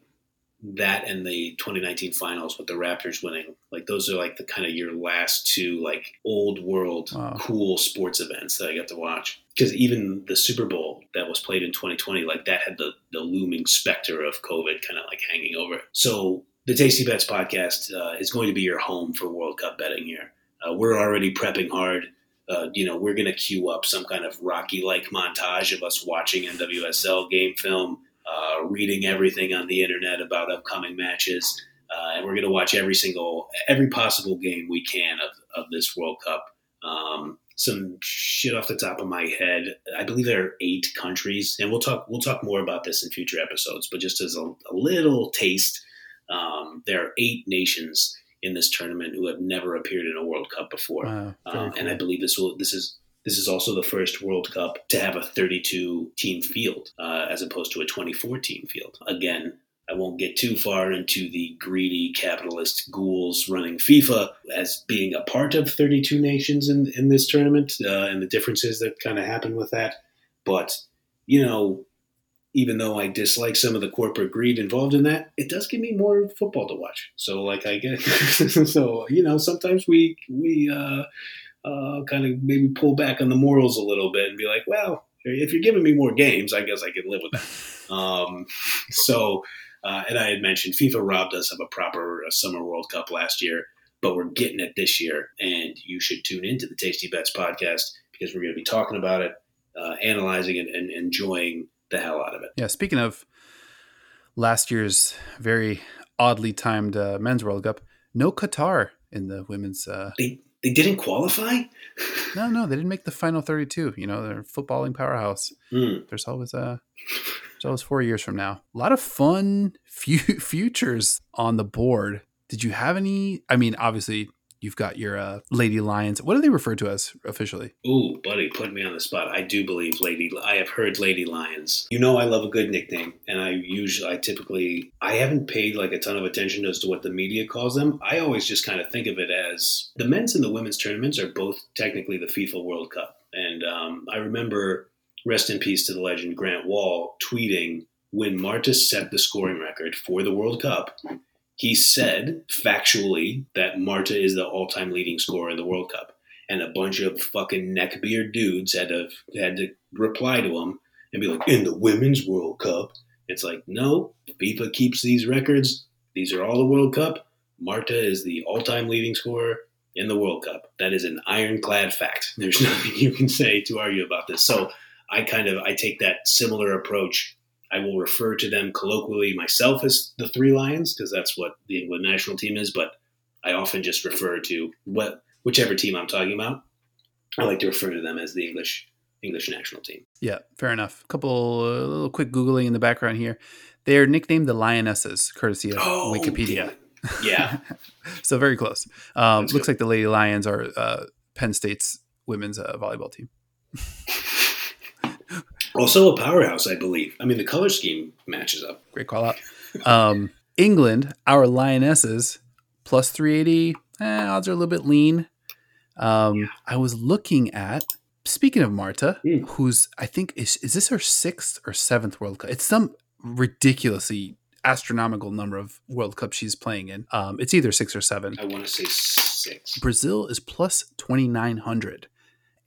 that and the 2019 finals with the Raptors winning. Like those are like the kind of your last two like old world wow. cool sports events that I got to watch. Because even the Super Bowl that was played in 2020, like that had the, the looming specter of COVID kind of like hanging over it. So the Tasty Bets podcast uh, is going to be your home for World Cup betting here. Uh, we're already prepping hard. Uh, you know, we're going to queue up some kind of Rocky like montage of us watching NWSL game film, uh, reading everything on the internet about upcoming matches. Uh, and we're going to watch every single, every possible game we can of, of this World Cup. Um, some shit off the top of my head. I believe there are eight countries, and we'll talk we'll talk more about this in future episodes. But just as a, a little taste, um, there are eight nations in this tournament who have never appeared in a World Cup before. Wow, um, cool. And I believe this will this is this is also the first World Cup to have a 32 team field uh, as opposed to a 24 team field. Again, I won't get too far into the greedy capitalist ghouls running FIFA as being a part of 32 nations in, in this tournament uh, and the differences that kind of happen with that. But, you know, even though I dislike some of the corporate greed involved in that, it does give me more football to watch. So like I get, so you know, sometimes we we uh, uh, kind of maybe pull back on the morals a little bit and be like, well, if you're giving me more games, I guess I can live with that. Um, so, uh, and I had mentioned FIFA robbed us of a proper uh, Summer World Cup last year, but we're getting it this year, and you should tune into the Tasty Bets podcast because we're going to be talking about it, uh, analyzing it, and enjoying the hell out of it. Yeah. Speaking of last year's very oddly timed uh, men's World Cup, no Qatar in the women's. Uh... They they didn't qualify. no, no, they didn't make the final thirty-two. You know, they're footballing powerhouse. Mm. There's always a. Uh, there's always four years from now. A lot of fun f- futures on the board. Did you have any? I mean, obviously, You've got your uh, Lady Lions. What do they refer to as officially? Ooh, buddy, put me on the spot. I do believe Lady. I have heard Lady Lions. You know, I love a good nickname, and I usually, I typically, I haven't paid like a ton of attention as to what the media calls them. I always just kind of think of it as the men's and the women's tournaments are both technically the FIFA World Cup, and um, I remember, rest in peace to the legend Grant Wahl tweeting when Marta set the scoring record for the World Cup he said factually that Marta is the all-time leading scorer in the World Cup, and a bunch of fucking neckbeard dudes had to had to reply to him and be like, "In the women's World Cup." It's like, no, FIFA keeps these records. These are all the World Cup. Marta is the all-time leading scorer in the World Cup. That is an ironclad fact. There's nothing you can say to argue about this. So I kind of I take that similar approach I will refer to them colloquially myself as the Three Lions because that's what the England national team is. But I often just refer to what whichever team I'm talking about. I like to refer to them as the English English national team. Yeah, fair enough. A couple uh, little quick googling in the background here. They are nicknamed the Lionesses, courtesy of oh, Wikipedia. Yeah. so very close. Um, looks like the Lady Lions are uh, Penn State's women's uh, volleyball team. Also a powerhouse, I believe. I mean, the color scheme matches up. Great call out. Um, England, our Lionesses, plus 380. Eh, odds are a little bit lean. Um, yeah. I was looking at, speaking of Marta, mm. who's, I think, is, is this her sixth or seventh World Cup? It's some ridiculously astronomical number of World Cups she's playing in. Um, it's either six or seven. I want to say six. Brazil is plus 2,900.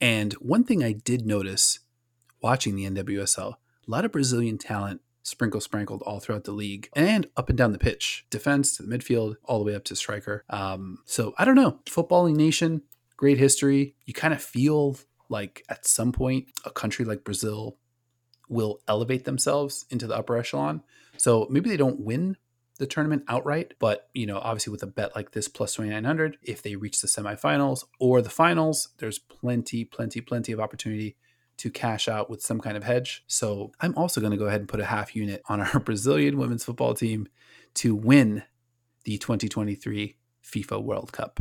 And one thing I did notice watching the NWSL. A lot of Brazilian talent sprinkle sprinkled all throughout the league and up and down the pitch, defense to the midfield, all the way up to striker. Um, so I don't know. Footballing nation, great history. You kind of feel like at some point a country like Brazil will elevate themselves into the upper echelon. So maybe they don't win the tournament outright, but you know, obviously with a bet like this plus 2900, if they reach the semifinals or the finals, there's plenty, plenty, plenty of opportunity to cash out with some kind of hedge. So I'm also going to go ahead and put a half unit on our Brazilian women's football team to win the 2023 FIFA World Cup.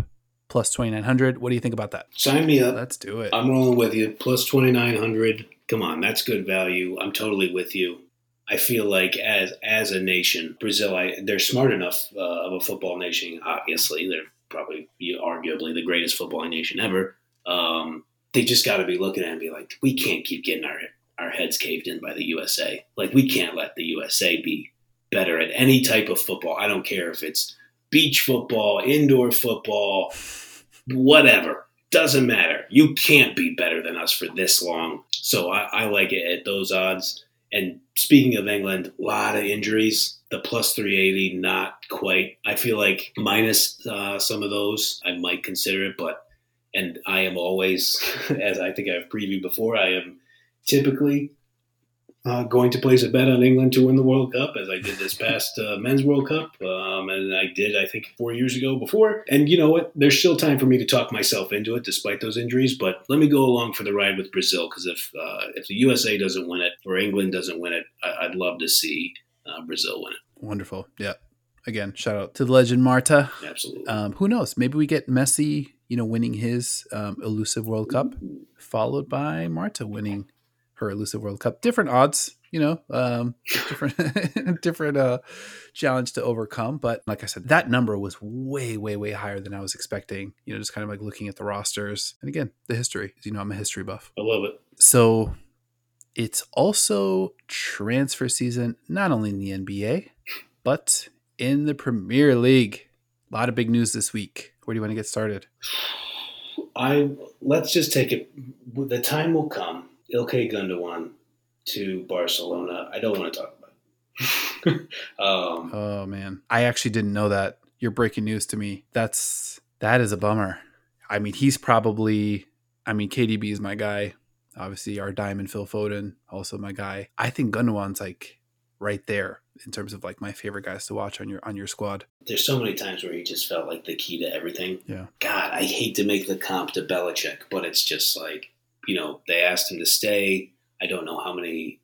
Plus 2,900. What do you think about that? Sign me up. Let's do it. I'm rolling with you. Plus 2,900. Come on, that's good value. I'm totally with you. I feel like as as a nation, Brazil, I, they're smart enough uh, of a football nation. Obviously, they're probably arguably the greatest football nation ever. Um, they just got to be looking at it and be like, we can't keep getting our our heads caved in by the USA. Like we can't let the USA be better at any type of football. I don't care if it's beach football, indoor football, whatever. Doesn't matter. You can't be better than us for this long. So I, I like it at those odds. And speaking of England, a lot of injuries. The plus 380, not quite. I feel like minus uh, some of those, I might consider it. But, and I am always, as I think I've previewed before, I am typically uh, going to place a bet on England to win the World Cup, as I did this past uh, Men's World Cup, um, and I did, I think, four years ago before. And you know what? There's still time for me to talk myself into it, despite those injuries. But let me go along for the ride with Brazil, because if uh, if the USA doesn't win it or England doesn't win it, I- would love to see uh, Brazil win it. Wonderful. Yeah. Again, shout out to the legend Marta. Absolutely. Um, who knows? Maybe we get Messi, you know, winning his um, elusive World Cup, followed by Marta winning her elusive World Cup. Different odds, you know, um, different different uh, challenge to overcome. But like I said, that number was way, way, way higher than I was expecting. You know, just kind of like looking at the rosters and again the history. You know, I'm a history buff. I love it. So it's also transfer season, not only in the NBA, but in the Premier League. A lot of big news this week. Where do you want to get started? I let's just take it. The time will come. Ilkay Gundogan to Barcelona. I don't want to talk about. It. um, oh man, I actually didn't know that. You're breaking news to me. That's that is a bummer. I mean, he's probably. I mean, KDB is my guy. Obviously, our diamond Phil Foden, also my guy. I think Gundogan's like right there in terms of like my favorite guys to watch on your on your squad. There's so many times where he just felt like the key to everything. Yeah. God, I hate to make the comp to Belichick, but it's just like you know they asked him to stay. I don't know how many.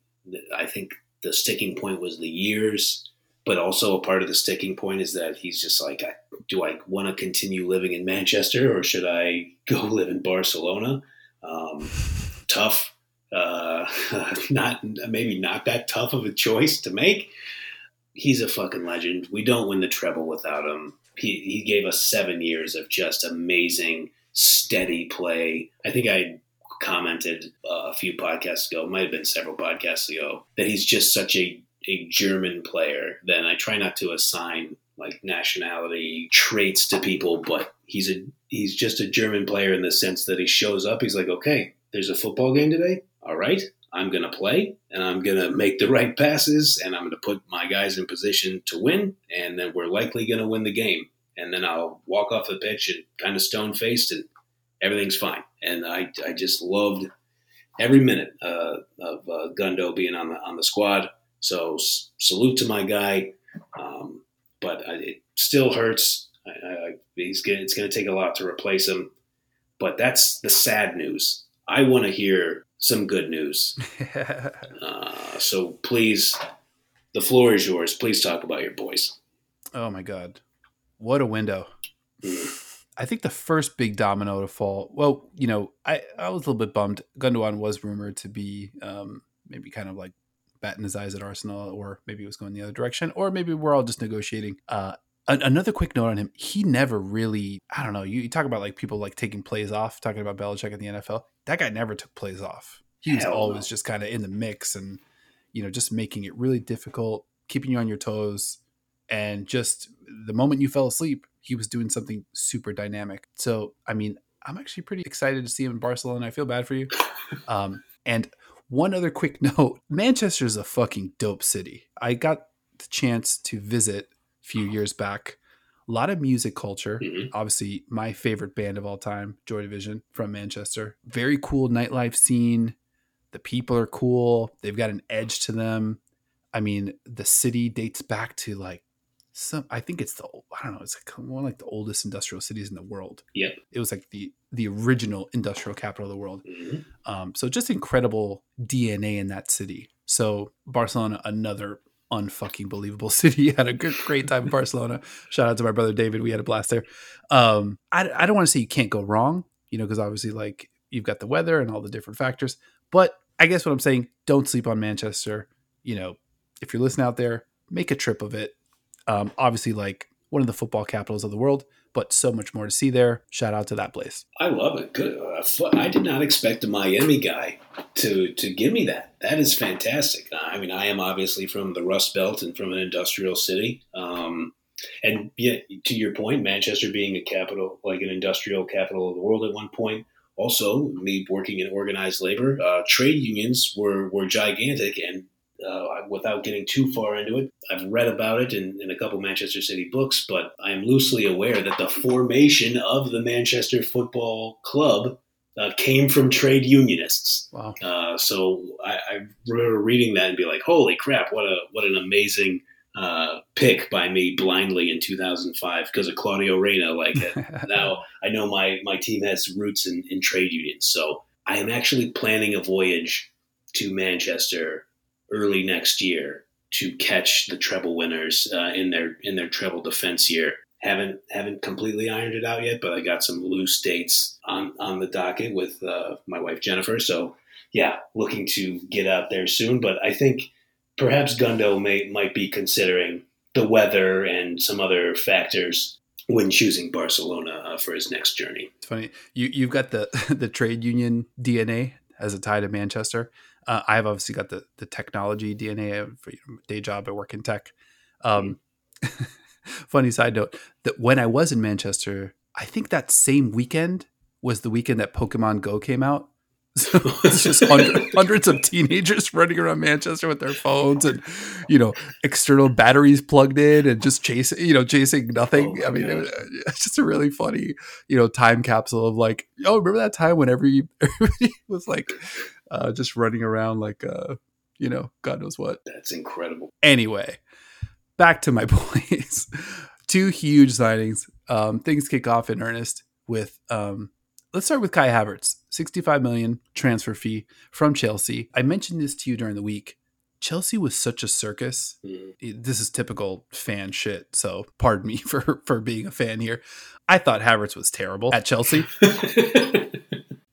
I think the sticking point was the years, but also a part of the sticking point is that he's just like, do I want to continue living in Manchester or should I go live in Barcelona? Um, tough, uh, not maybe not that tough of a choice to make. He's a fucking legend. We don't win the treble without him. He, he gave us seven years of just amazing, steady play. I think I commented uh, a few podcasts ago, might have been several podcasts ago, that he's just such a, a German player. Then I try not to assign like nationality traits to people, but he's a he's just a German player in the sense that he shows up. He's like, okay, there's a football game today. All right, I'm going to play and I'm going to make the right passes and I'm going to put my guys in position to win. And then we're likely going to win the game. And then I'll walk off the pitch and kind of stone faced and everything's fine. And I, I just loved every minute uh, of uh, Gundo being on the on the squad. So s- salute to my guy, um, but I, it still hurts. I, I, he's gonna, it's going to take a lot to replace him. But that's the sad news. I want to hear some good news. uh, so please, the floor is yours. Please talk about your boys. Oh my God, what a window! Mm. I think the first big domino to fall. Well, you know, I, I was a little bit bummed. Gundogan was rumored to be um, maybe kind of like batting his eyes at Arsenal, or maybe it was going the other direction, or maybe we're all just negotiating. Uh, another quick note on him: he never really. I don't know. You, you, talk about like people like taking plays off. Talking about Belichick in the NFL, that guy never took plays off. He was Hell always no. just kind of in the mix, and you know, just making it really difficult, keeping you on your toes, and just the moment you fell asleep, he was doing something super dynamic. So, I mean, I'm actually pretty excited to see him in Barcelona. I feel bad for you. Um, and one other quick note Manchester is a fucking dope city. I got the chance to visit few years back. A lot of music culture. Mm-hmm. Obviously, my favorite band of all time, Joy Division from Manchester. Very cool nightlife scene. The people are cool. They've got an edge to them. I mean, the city dates back to like some. I think it's the I don't know. It's like one of like the oldest industrial cities in the world. Yep. It was like the the original industrial capital of the world. Mhm. Um, so just incredible DNA in that city. So Barcelona, another unfucking believable city. Had a good, great time in Barcelona. Shout out to my brother David. We had a blast there. Um, I, I don't want to say you can't go wrong, you know, because obviously like you've got the weather and all the different factors. But I guess what I'm saying, don't sleep on Manchester. You know, if you're listening out there, make a trip of it. Um, obviously, like one of the football capitals of the world, but so much more to see there. Shout out to that place. I love it. Good. Uh, I did not expect a Miami guy to to give me that. That is fantastic. Uh, I mean, I am obviously from the Rust Belt and from an industrial city. Um, and yeah, to your point, Manchester being a capital, like an industrial capital of the world at one point. Also, me working in organized labor, uh, trade unions were were gigantic, and uh, without getting too far into it, I've read about it in, in a couple Manchester City books, but I am loosely aware that the formation of the Manchester Football Club uh, came from trade unionists. Wow. Uh, so I, I remember reading that and be like, "Holy crap! What a what an amazing uh, pick by me blindly in 2005 because of Claudio Reyna." Like now, I know my my team has roots in, in trade unions, so I am actually planning a voyage to Manchester early next year to catch the treble winners uh, in their in their treble defense year. Haven't haven't completely ironed it out yet, but I got some loose dates on on the docket with uh, my wife Jennifer. So yeah, looking to get out there soon. But I think perhaps Gundo may might be considering the weather and some other factors when choosing Barcelona uh, for his next journey. It's funny. You you've got the the trade union DNA as a tie to Manchester. Uh, I've obviously got the the technology DNA for you know, day job. I work in tech. Um, funny side note that when I was in Manchester, I think that same weekend was the weekend that Pokemon Go came out. So it's just hundred, hundreds of teenagers running around Manchester with their phones and you know external batteries plugged in and just chasing you know chasing nothing. Oh I mean, it was, it's just a really funny you know time capsule of like oh remember that time when every everybody was like uh, just running around like uh, you know God knows what. That's incredible. Anyway, back to my points. Two huge signings. Um, things kick off in earnest with. Um, let's start with Kai Havertz, 65 million transfer fee from Chelsea. I mentioned this to you during the week. Chelsea was such a circus. Mm. This is typical fan shit, so pardon me for for being a fan here. I thought Havertz was terrible at Chelsea.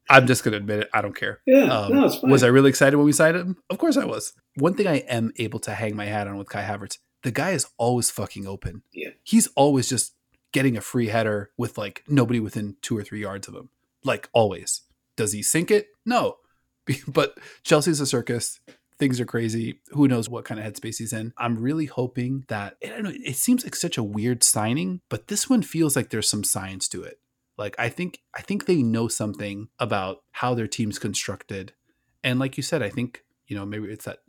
I'm just gonna admit it. I don't care. yeah, Um, no, it's fine. was I really excited when we signed him? Of course I was. One thing I am able to hang my hat on with Kai Havertz, the guy is always fucking open. Yeah. He's always just getting a free header with like nobody within two or three yards of him. Like always. Does he sink it? No. But Chelsea's a circus. Things are crazy. Who knows what kind of headspace he's in? I'm really hoping that I don't know. It seems like such a weird signing, but this one feels like there's some science to it. Like I think I think they know something about how their team's constructed. And like you said, I think, you know, maybe it's that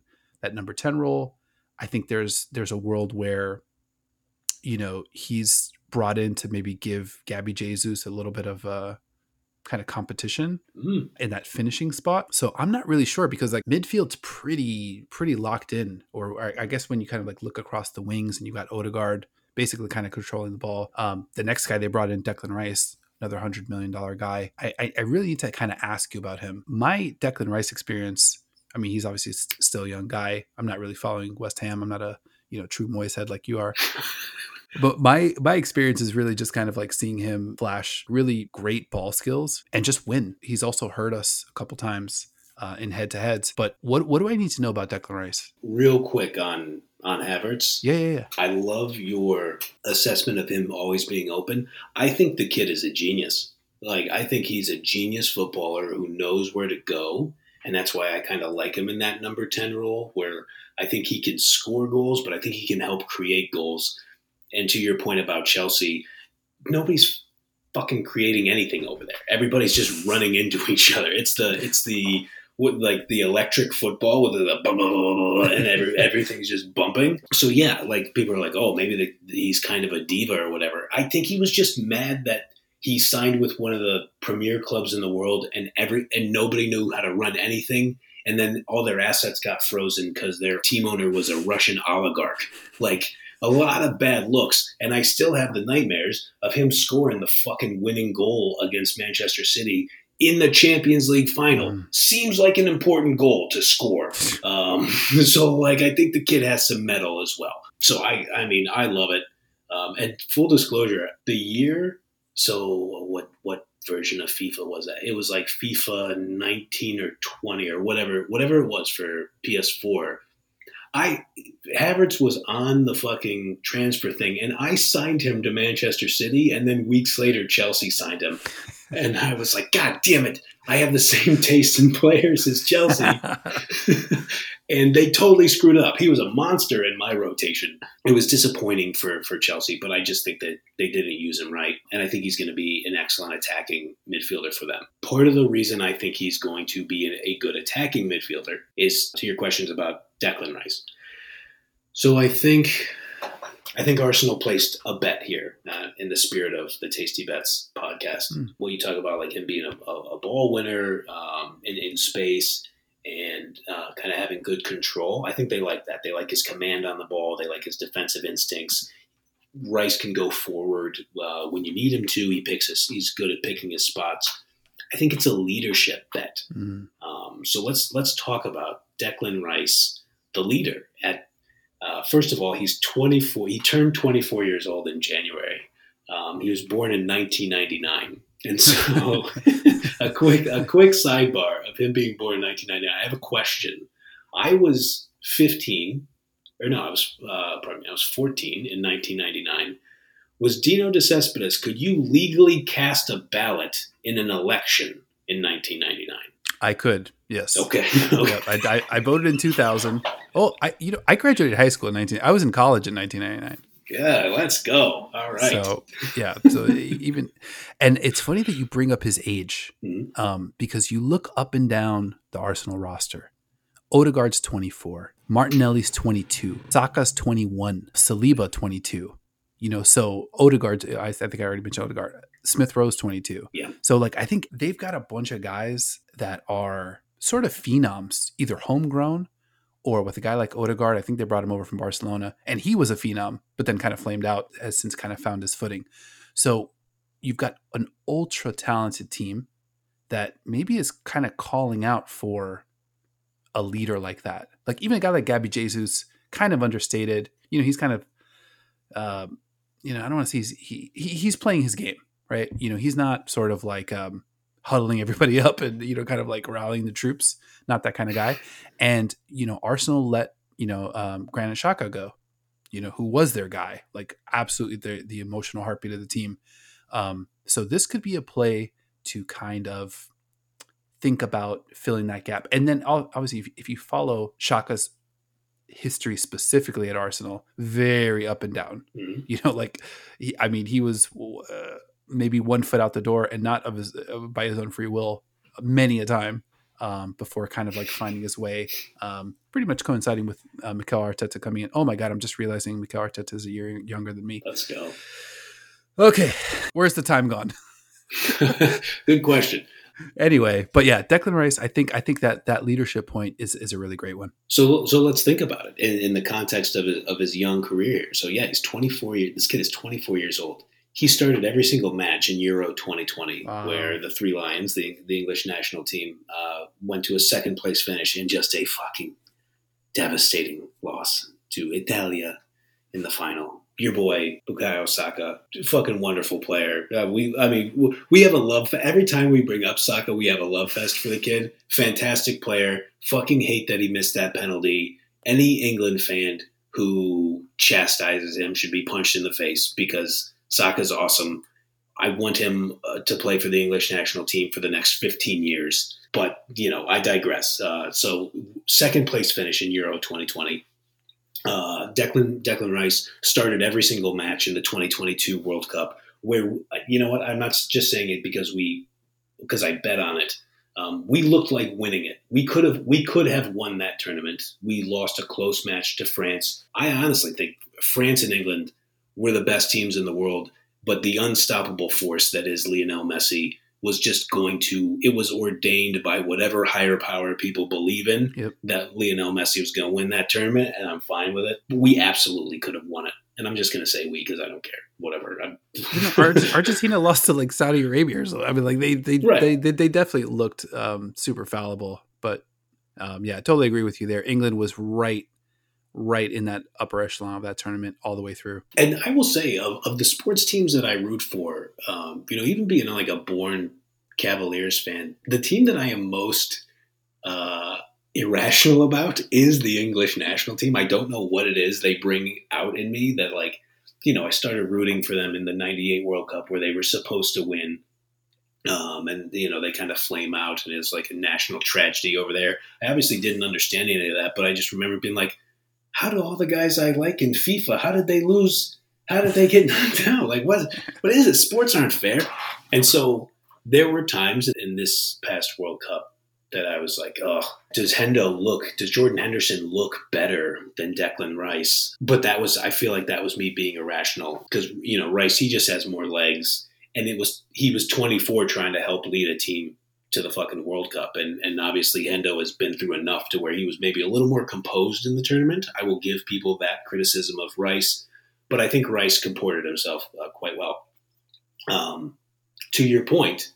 that number 10 role. I think there's there's a world where you know, he's brought in to maybe give Gabby Jesus a little bit of a kind of competition Mm. in that finishing spot. So I'm not really sure because like midfield's pretty pretty locked in. Or I- I guess when you kind of like look across the wings and you got Odegaard basically kind of controlling the ball. Um, the next guy they brought in, Declan Rice, another hundred million dollar guy. I, I I really need to kind of ask you about him. My Declan Rice experience. I mean, he's obviously st- still a young guy. I'm not really following West Ham. I'm not a you know true Moyes head like you are. But my my experience is really just kind of like seeing him flash really great ball skills and just win. He's also hurt us a couple times uh, in head to heads. But what what do I need to know about Declan Rice? Real quick on on Havertz. Yeah, yeah, yeah. I love your assessment of him always being open. I think the kid is a genius. Like I think he's a genius footballer who knows where to go, and that's why I kind of like him in that number ten role, where I think he can score goals, but I think he can help create goals. And to your point about Chelsea, nobody's fucking creating anything over there. Everybody's just running into each other. It's the it's the with like the electric football with the blah, blah, blah, and every, everything's just bumping. So yeah, like people are like, oh, maybe the, he's kind of a diva or whatever. I think he was just mad that he signed with one of the premier clubs in the world, and every and nobody knew how to run anything. And then all their assets got frozen because their team owner was a Russian oligarch. Like a lot of bad looks, and I still have the nightmares of him scoring the fucking winning goal against Manchester City in the Champions League final. Mm. Seems like an important goal to score. Um, so, like, I think the kid has some metal as well. So, I, I mean, I love it. Um, and full disclosure, the year. So, what, what version of FIFA was that? It was like FIFA 19 or 20 or whatever, whatever it was for PS4. I Havertz was on the fucking transfer thing, and I signed him to Manchester City, and then weeks later Chelsea signed him, and I was like, God damn it! I have the same taste in players as Chelsea, and they totally screwed up. He was a monster in my rotation. It was disappointing for for Chelsea, but I just think that they didn't use him right, and I think he's going to be an excellent attacking midfielder for them. Part of the reason I think he's going to be a good attacking midfielder is to your questions about Declan Rice. So I think I think Arsenal placed a bet here uh, in the spirit of the Tasty Bets podcast. Hmm. When you talk about like him being a, a, a ball winner um, in, in space and uh, kind of having good control, I think they like that. They like his command on the ball. They like his defensive instincts. Rice can go forward uh, when you need him to. He picks his, he's good at picking his spots. I think it's a leadership bet. Mm. Um, so let's let's talk about Declan Rice, the leader. At uh, first of all, he's 24. He turned 24 years old in January. Um, he was born in 1999, and so a quick a quick sidebar of him being born in 1999. I have a question. I was 15, or no, I was uh, pardon me, I was 14 in 1999. Was Dino De Cespedes? Could you legally cast a ballot in an election in 1999? I could, yes. Okay. Yep, I, I, I voted in 2000. Oh, I you know I graduated high school in 19. I was in college in 1999. Yeah, let's go. All right. So yeah, so even and it's funny that you bring up his age Mhm. um, because you look up and down the Arsenal roster. Odegaard's 24, Martinelli's 22, Saka's 21, Saliba 22. You know, so Odegaard, I, I think I already mentioned Odegaard. Smith Rowe's 22. Yeah. So like I think they've got a bunch of guys that are sort of phenoms, either homegrown or with a guy like Odegaard. I think they brought him over from Barcelona and he was a phenom, but then kind of flamed out, has since kind of found his footing. So you've got an ultra talented team that maybe is kind of calling out for a leader like that. Like even a guy like Gabby Jesus, kind of understated. You know, he's kind of, um, you know, I don't want to say he's, he, he he's playing his game, right? You know, he's not sort of like um, huddling everybody up and you know, kind of like rallying the troops. Not that kind of guy. And you know, Arsenal let you know um, Granit Xhaka go. You know, who was their guy? Like absolutely the the emotional heartbeat of the team. Um, so this could be a play to kind of think about filling that gap. And then obviously, if, if you follow Xhaka's history specifically at Arsenal, very up and down. Mhm. You know, like he, I mean, he was uh, maybe one foot out the door and not of his uh, by his own free will many a time um, before kind of like finding his way. Um, pretty much coinciding with uh, Mikel Arteta coming in. Oh my God, I'm just realizing Mikel Arteta is a year younger than me. Let's go. Okay, where's the time gone? Good question. anyway, but yeah, Declan Rice, I think I think that that leadership point is is a really great one. So, so let's think about it in, in the context of his, of his young career. So, yeah, he's 24 years. This kid is 24 years old. He started every single match in Euro 2020, Wow. where the Three Lions, the the English national team, uh, went to a second place finish in just a fucking devastating loss to Italia in the final. Your boy Bukayo Saka, fucking wonderful player. Uh, we, I mean, we have a love. Fe- every time we bring up Saka, we have a love fest for the kid. Fantastic player. Fucking hate that he missed that penalty. Any England fan who chastises him should be punched in the face because Saka's awesome. I want him uh, to play for the English national team for the next 15 years. But, you know, I digress. Uh, so, second place finish in Euro 2020. Uh, Declan, Declan Rice started every single match in the 2022 World Cup. Where, you know what, I'm not just saying it because we, because I bet on it. Um, we looked like winning it. We could have we could have won that tournament. We lost a close match to France. I honestly think France and England were the best teams in the world, but the unstoppable force that is Lionel Messi was just going to it was ordained by whatever higher power people believe in Yep. that Lionel Messi was going to win that tournament and I'm fine with it. We absolutely could have won it. And I'm just going to say we because I don't care. Whatever. You know, Ar- Argentina lost to like Saudi Arabia or something. I mean, like they they Right. they, they they definitely looked um, super fallible. But um, yeah, I totally agree with you there. England was right, right in that upper echelon of that tournament all the way through. and I will say of, of the sports teams that I root for, um, you know, even being like a born Cavaliers fan, the team that I am most uh, irrational about is the English national team. I don't know what it is they bring out in me that like, you know, I started rooting for them in the 98 World Cup where they were supposed to win. Um, and you know they kind of flame out, and it's like a national tragedy over there. I obviously didn't understand any of that, but I just remember being like, "How do all the guys I like in FIFA? How did they lose? How did they get knocked out? Like what? What is it? Sports aren't fair." And so there were times in this past World Cup that I was like, "Oh, does Hendo look? Does Jordan Henderson look better than Declan Rice?" But that was, I feel like that was me being irrational because you know Rice, he just has more legs, and it was he was 24 trying to help lead a team to the fucking World Cup, and and obviously Hendo has been through enough to where he was maybe a little more composed in the tournament. I will give people that criticism of Rice, but I think Rice comported himself uh, quite well. Um, to your point,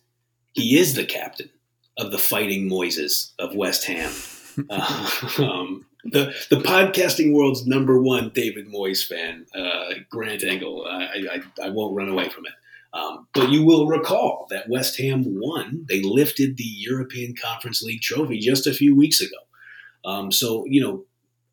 he is the captain of the Fighting Moises of West Ham. Uh, um, the the podcasting world's number one David Moyes fan, uh, Grant Engel. I, I, I won't run away from it. Um, but you will recall that West Ham won. They lifted the European Conference League trophy just a few weeks ago. Um, so you know,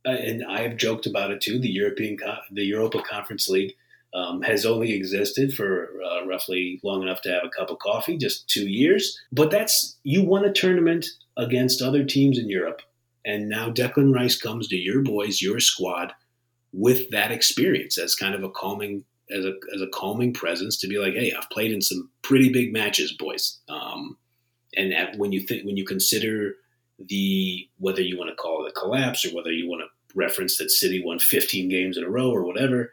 and I have joked about it too. The European, the Europa Conference League um, has only existed for uh, roughly long enough to have a cup of coffee, just two years. But that's you won a tournament against other teams in Europe, and now Declan Rice comes to your boys, your squad, with that experience as kind of a calming as a as a calming presence to be like, hey, I've played in some pretty big matches, boys. Um, and at, when you think when you consider the whether you want to call it a collapse or whether you want to reference that City won 15 games in a row or whatever,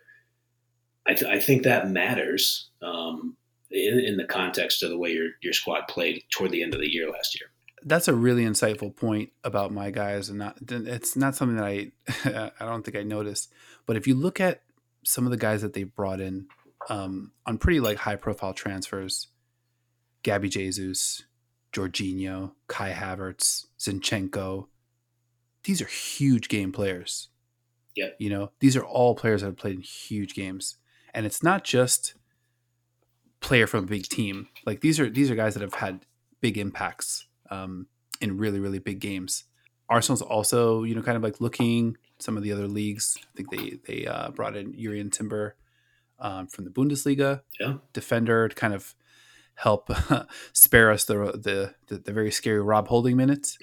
I, th- I think that matters um, in, in the context of the way your your squad played toward the end of the year last year. That's a really insightful point about my guys, and not it's not something that I I don't think I noticed. But if you look at some of the guys that they've brought in um, on pretty like high profile transfers, Gabby Jesus, Jorginho, Kai Havertz, Zinchenko, these are huge game players. Yep. You know, these are all players that have played in huge games. And it's not just player from a big team. Like these are these are guys that have had big impacts um, in really, really big games. Arsenal's also, you know, kind of like looking some of the other leagues. I think they they uh, brought in Jurrien Timber um, from the Bundesliga, Yeah. defender to kind of help spare us the, the the the very scary Rob Holding minutes.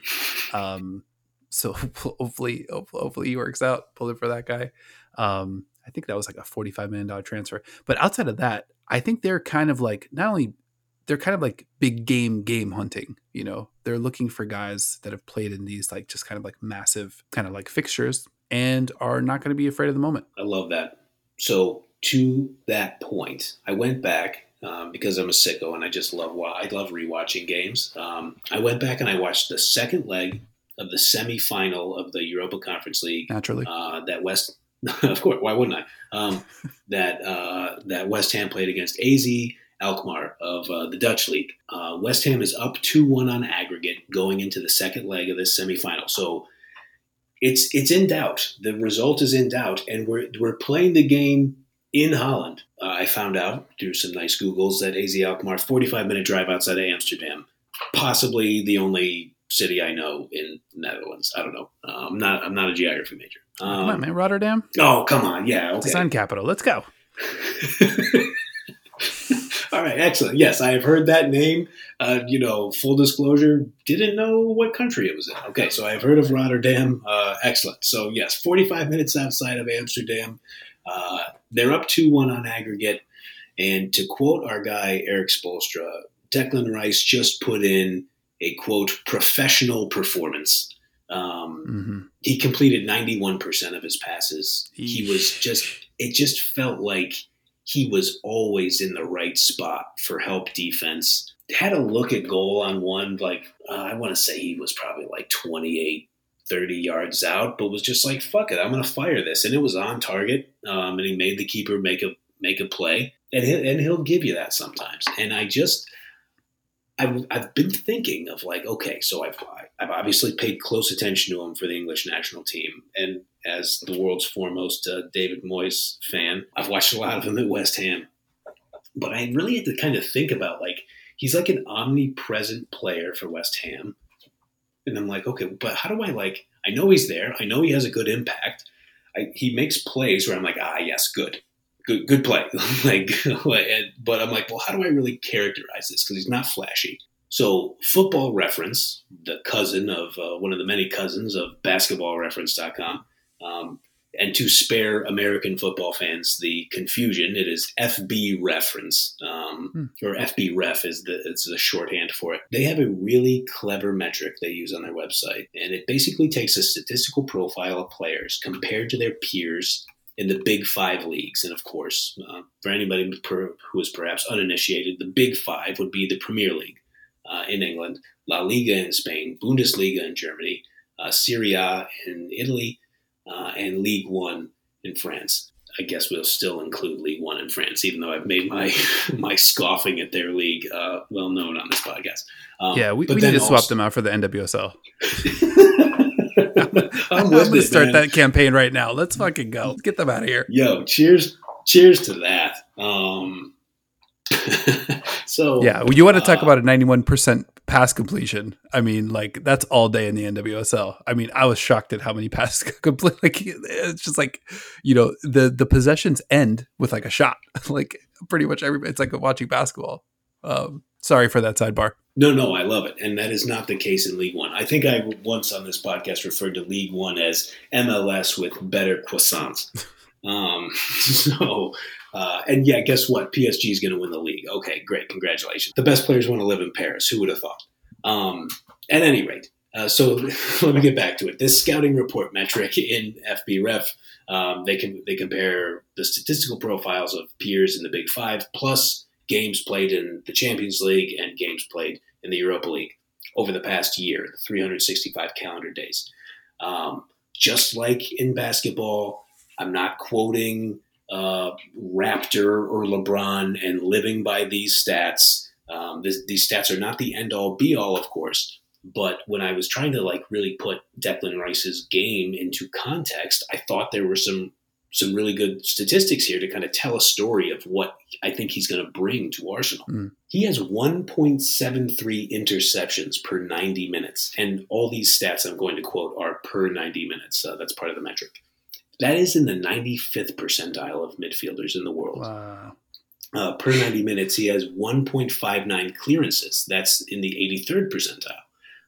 Um, so hopefully, hopefully, hopefully he works out pulling for that guy. Um, I think that was like a forty-five million dollar transfer. But outside of that, I think they're kind of like not only they're kind of like big game game hunting. You know, they're looking for guys that have played in these like just kind of like massive kind of like fixtures and are not going to be afraid of the moment. I love that. So to that point, I went back um, because I'm a sicko and I just love wa- I love rewatching games. Um, I went back and I watched the second leg of the semifinal of the Europa Conference League Naturally, uh, that West. of course, why wouldn't I? Um, that uh, that West Ham played against AZ Alkmaar of uh, the Dutch league. Uh, West Ham is up two one on aggregate going into the second leg of this semifinal. So it's it's in doubt. The result is in doubt, and we're we're playing the game in Holland. Uh, I found out through some nice Googles that AZ Alkmaar, forty five minute drive outside of Amsterdam, possibly the only city I know in the Netherlands. I don't know. Uh, I'm not I'm not a geography major. come on, Um, man, Rotterdam, oh come on, yeah, okay. design capital. Let's go. Right, excellent. Yes, I have heard that name. Uh, you know, full disclosure, didn't know what country it was in. Okay, so I've heard of Rotterdam. Uh, excellent. So, yes, 45 minutes outside of Amsterdam. Uh, they're up 2 1 on aggregate. And to quote our guy, Erik Spoelstra, Declan Rice just put in a quote, professional performance. Um, hmm he completed 91% of his passes. He was just, it just felt like he was always in the right spot for help defense. Had a look at goal on one, like uh, I want to say he was probably like 28, 30 yards out, but was just like, fuck it, I'm going to fire this. And it was on target. Um, and he made the keeper make a, make a play. And he'll, and he'll give you that sometimes. And I just, I've, I've been thinking of like, okay, so I've, I've obviously paid close attention to him for the English national team. And as the world's foremost uh, David Moyes fan, I've watched a lot of him at West Ham. But I really had to kind of think about like, he's like an omnipresent player for West Ham and I'm like, okay, but how do I like? I know he's there. I know he has a good impact. I, he makes plays where I'm like, ah, yes, good, good, good play. like, but I'm like, well, how do I really characterize this? Because he's not flashy. So, Football Reference, the cousin of uh, one of the many cousins of BasketballReference.com, um, and to spare American football fans the confusion, it is FB reference, um, hmm. or FB ref is the it's the shorthand for it. They have a really clever metric they use on their website, and it basically takes a statistical profile of players compared to their peers in the Big Five leagues. And of course, uh, for anybody per, who is perhaps uninitiated, the Big Five would be the Premier League uh, in England, La Liga in Spain, Bundesliga in Germany, uh, Serie A in Italy uh, and League One in France. I guess we'll still include League One in France, even though I've made my my scoffing at their league uh, well known on this podcast. Um, yeah, we, we need to also, swap them out for the NWSL. I'm, going to start man. that campaign right now. Let's fucking go. Let's get them out of here. Yo, cheers, cheers to that. Um, so yeah, you want to talk uh, about a ninety-one percent pass completion? I mean, like that's all day in the NWSL. I mean, I was shocked at how many passes complete. Like it's just like you know the the possessions end with like a shot. like pretty much every It's like watching basketball. Um, sorry for that sidebar. No, no, I love it, and that is not the case in League One. I think I once on this podcast referred to League One as MLS with better croissants. Um, so uh, and yeah, guess what? PSG is going to win the league. Okay, great. Congratulations. The best players want to live in Paris. Who would have thought? Um, at any rate, uh, so let me get back to it. This scouting report metric in FBref, um, they can they compare the statistical profiles of peers in the Big Five plus games played in the Champions League and games played in the Europa League over the past year, 365 calendar days. Um, just like in basketball, I'm not quoting uh, Raptor or LeBron and living by these stats. Um, this, these stats are not the end all be all, of course. But when I was trying to like really put Declan Rice's game into context, I thought there were some some really good statistics here to kind of tell a story of what I think he's going to bring to Arsenal. Mm. He has 1.73 interceptions per 90 minutes, and all these stats I'm going to quote are per 90 minutes. Uh, that's part of the metric. That is in the 95th percentile of midfielders in the world. Wow. Uh, per 90 minutes, he has 1.59 clearances. That's in the 83rd percentile.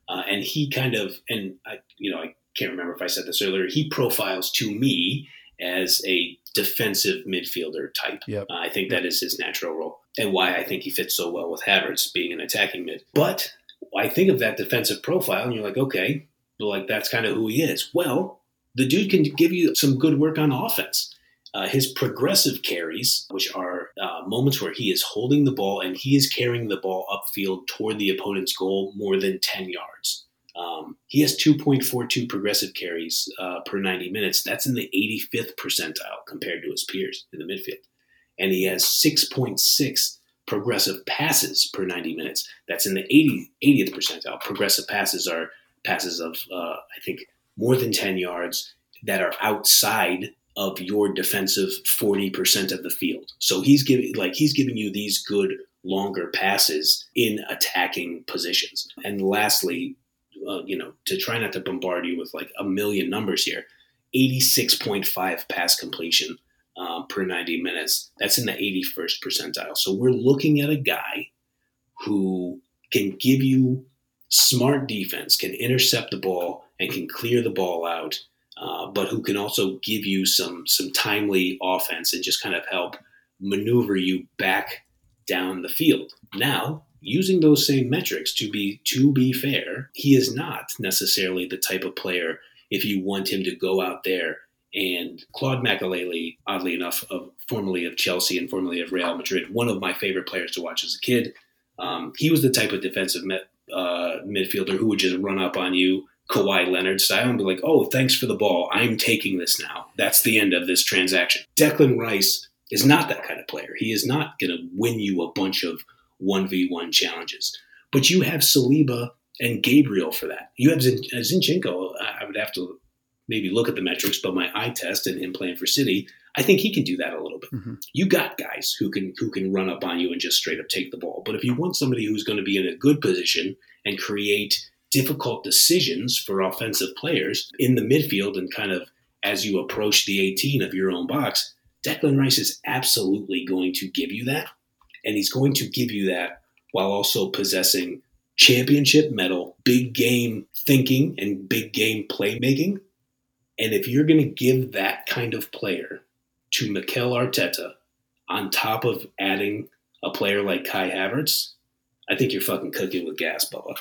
Uh, and he kind of, and I, you know, I can't remember if I said this earlier. He profiles to me as a defensive midfielder type. Yep. Uh, I think that is his natural role, and why I think he fits so well with Havertz being an attacking mid. But I think of that defensive profile, and you're like, okay, well, like that's kind of who he is. Well, the dude can give you some good work on offense. Uh, his progressive carries, which are uh, moments where he is holding the ball and he is carrying the ball upfield toward the opponent's goal more than 10 yards. Um, he has 2.42 progressive carries uh, per 90 minutes. That's in the 85th percentile compared to his peers in the midfield. And he has 6.6 progressive passes per 90 minutes. That's in the 80, 80th percentile. Progressive passes are passes of, uh, I think, more than 10 yards that are outside of your defensive 40% of the field. So he's giving like he's giving you these good longer passes in attacking positions. And lastly, uh, you know, to try not to bombard you with like a million numbers here, 86.5 pass completion uh, per 90 minutes. That's in the 81st percentile. So we're looking at a guy who can give you smart defense, can intercept the ball, and can clear the ball out, uh, but who can also give you some some timely offense and just kind of help maneuver you back down the field. Now, using those same metrics to be to be fair, he is not necessarily the type of player if you want him to go out there And Claude Makélélé, oddly enough, of formerly of Chelsea and formerly of Real Madrid, one of my favorite players to watch as a kid. Um, he was the type of defensive uh, midfielder who would just run up on you, Kawhi Leonard style, and be like, "Oh, thanks for the ball. I'm taking this now. That's the end of this transaction." Declan Rice is not that kind of player. He is not going to win you a bunch of one v one challenges. But you have Saliba and Gabriel for that. You have Zin- uh, Zinchenko. I would have to maybe look at the metrics, but my eye test and him playing for City, I think he can do that a little bit. Mm-hmm. You got guys who can who can run up on you and just straight up take the ball. But if you want somebody who's going to be in a good position and create difficult decisions for offensive players in the midfield and kind of as you approach the 18 of your own box, Declan Rice is absolutely going to give you that. And he's going to give you that while also possessing championship medal, big game thinking, and big game playmaking. And if you're going to give that kind of player to Mikel Arteta on top of adding a player like Kai Havertz, I think you're fucking cooking with gas, Bubba.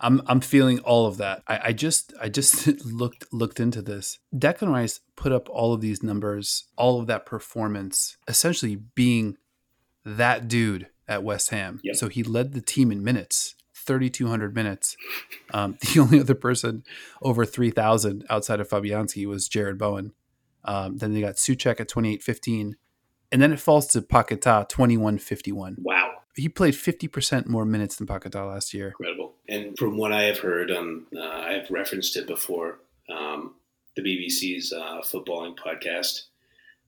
I'm I'm feeling all of that. I, I just I just looked looked into this. Declan Rice put up all of these numbers, all of that performance, essentially being that dude at West Ham. Yep. So he led the team in minutes, 3,200 minutes. Um, the only other person over 3,000 outside of Fabianski was Jarrod Bowen. Um, then they got Soucek at 28.15. And then it falls to Paquetá, 21.51. Wow. He played 50% more minutes than Paquetá last year. Incredible. And from what I have heard, um, uh, I have referenced it before, um, the BBC's uh, footballing podcast.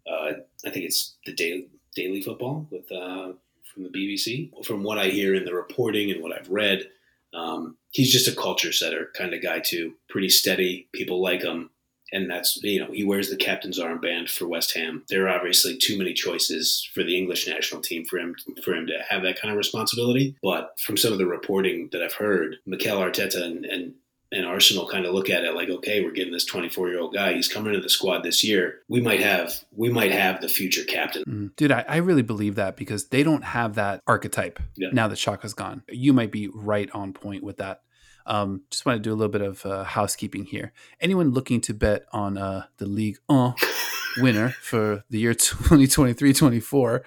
Uh, I think it's the Daily, Daily Football with uh, from the BBC. From what I hear in the reporting and what I've read, um, he's just a culture setter kind of guy too. Pretty steady. People like him, and that's you know he wears the captain's armband for West Ham. There are obviously too many choices for the English national team for him for him to have that kind of responsibility. But from some of the reporting that I've heard, Mikel Arteta and, and and Arsenal kind of look at it like, okay, we're getting this 24 year old guy. He's coming into the squad this year. We might have we might have the future captain. Mm. Dude, I, I, really believe that because they don't have that archetype yeah. now that Xhaka's gone. You might be right on point with that. Um, just want to do a little bit of uh, housekeeping here. Anyone looking to bet on uh, the League 1 winner for the year 2023-24,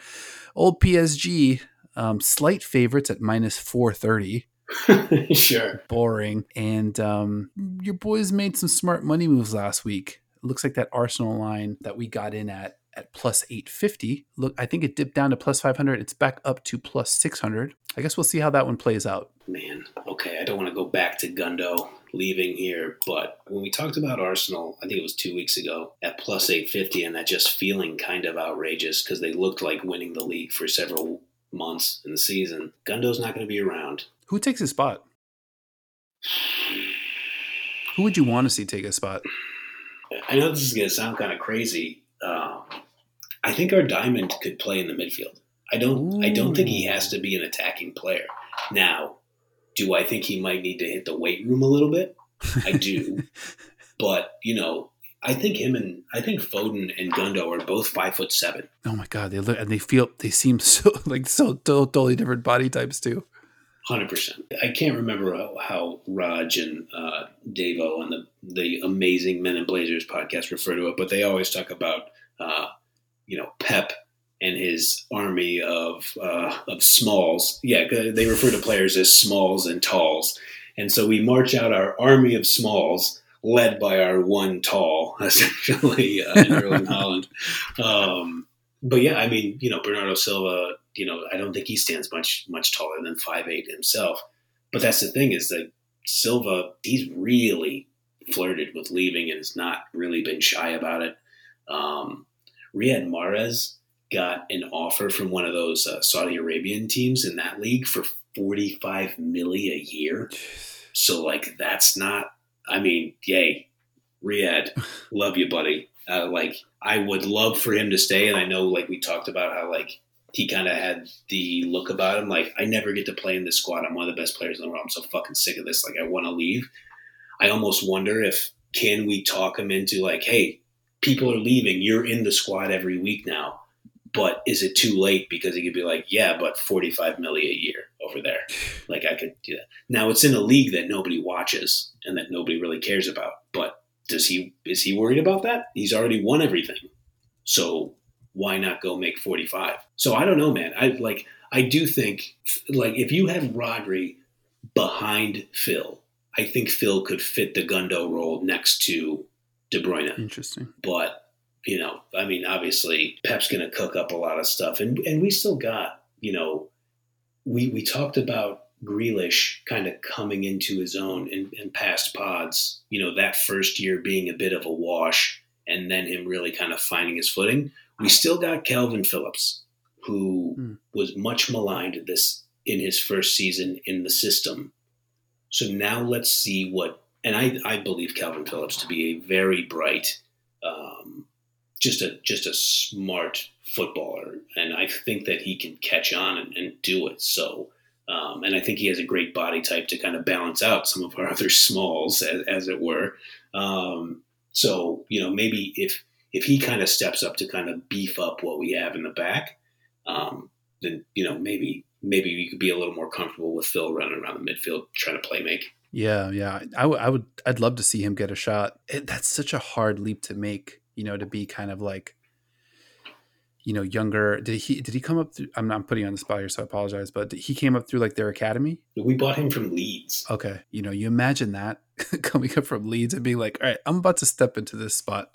old PSG, um, slight favorites at minus 430. sure. Boring. And um, your boys made some smart money moves last week. It looks like that Arsenal line that we got in at at plus 850. Look, I think it dipped down to plus 500. It's back up to plus 600. I guess we'll see how that one plays out. Man, okay, I don't want to go back to Gundo leaving here, but when we talked about Arsenal, I think it was two weeks ago, at plus 850, and that just feeling kind of outrageous because they looked like winning the league for several months in the season. Gundo's not going to be around. Who takes his spot? Who would you want to see take a spot? I know this is going to sound kind of crazy. Uh, I think our diamond could play in the midfield. I don't. Ooh. I don't think he has to be an attacking player. Now, do I think he might need to hit the weight room a little bit? I do, but you know, I think him and I think Foden and Gundo are both five foot seven. Oh my god, they look and they feel they seem so like so totally different body types too. Hundred percent. I can't remember how, how Rog and uh, Davo on the the amazing Men in Blazers podcast refer to it, but they always talk about uh, you know Pep and his army of uh, of smalls. Yeah, they refer to players as smalls and talls, and so we march out our army of smalls, led by our one tall, essentially uh, Erling Haaland. Um, but yeah, I mean, you know, Bernardo Silva you know, I don't think he stands much much taller than five eight himself. But that's the thing is that Silva, he's really flirted with leaving and has not really been shy about it. Um, Riyad Mahrez got an offer from one of those uh, Saudi Arabian teams in that league for 45 million a year. So like that's not I mean, yay. Riyad, love you buddy. Uh, like I would love for him to stay and I know like we talked about how like he kind of had the look about him like I never get to play in this squad. I'm one of the best players in the world. I'm so fucking sick of this. Like I want to leave. I almost wonder if can we talk him into like, hey, people are leaving. You're in the squad every week now. But is it too late? Because he could be like, yeah, but 45 million a year over there. Like I could do that. Now it's in a league that nobody watches and that nobody really cares about. But does he is he worried about that? He's already won everything. So why not go make 45? So I don't know, man. I like I do think like if you had Rodri behind Phil, I think Phil could fit the Gundo role next to De Bruyne. Interesting. But you know, I mean, obviously Pep's going to cook up a lot of stuff, and and we still got you know, we we talked about Grealish kind of coming into his own in, in past pods. You know, that first year being a bit of a wash, and then him really kind of finding his footing. We still got Calvin Phillips, who mm. was much maligned this in his first season in the system. So now let's see what. And I, I believe Calvin Phillips to be a very bright, um, just a just a smart footballer, and I think that he can catch on and, and do it. So um, and I think he has a great body type to kind of balance out some of our other smalls, as, as it were. Um, so you know, maybe if if he kind of steps up to kind of beef up what we have in the back, um, then you know maybe maybe we could be a little more comfortable with Phil running around the midfield trying to play make. Yeah, yeah, I, w- I would, I'd love to see him get a shot. It, that's such a hard leap to make, you know, to be kind of like you know younger did he did he come up through i'm not putting on the spot here so i apologize but he came up through like their academy we bought him from leeds okay you know you imagine that coming up from leeds and being like all right i'm about to step into this spot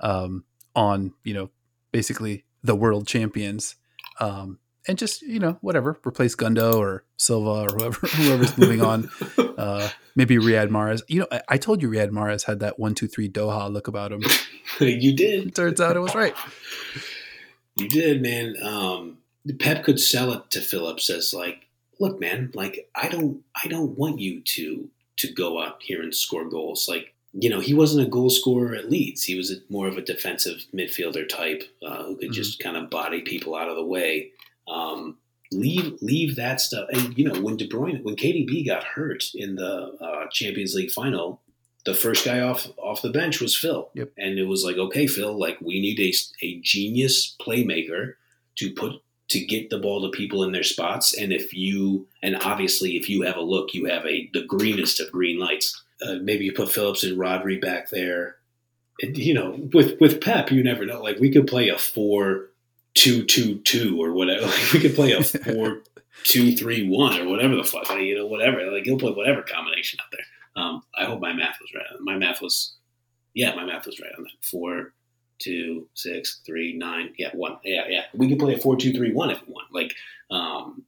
um on you know basically the world champions um and just you know whatever replace Gundo or Silva or whoever whoever's moving on. Uh, maybe Riyad Mahrez. You know, I, I, told you Riyad Mahrez had that one two three Doha look about him. you did. Turns out it was right. You did, man. Um, Pep could sell it to Phillips as like, look, man, like I don't, I don't want you to to go out here and score goals. Like, you know, he wasn't a goal scorer at Leeds. He was a, more of a defensive midfielder type uh, who could mm-hmm. just kind of body people out of the way. Um, leave leave that stuff. And you know, when De Bruyne, when KDB got hurt in the uh, Champions League final, the first guy off off the bench was Phil. Yep. And it was like, okay, Phil, like we need a, a genius playmaker to put to get the ball to people in their spots. And if you and obviously if you have a look, you have a the greenest of green lights. Uh, maybe you put Phillips and Rodri back there. And, you know, with with Pep, you never know. Like we could play a four two two two or whatever. Like we could play a four two three one or whatever the fuck. Like, you know, whatever. Like he'll play whatever combination out there. Um, I hope my math was right. My math was, yeah, my math was right on that. Four, two, six, three, nine. Yeah, one. Yeah, yeah. We can play a four, two, three, one if we want. Like, um,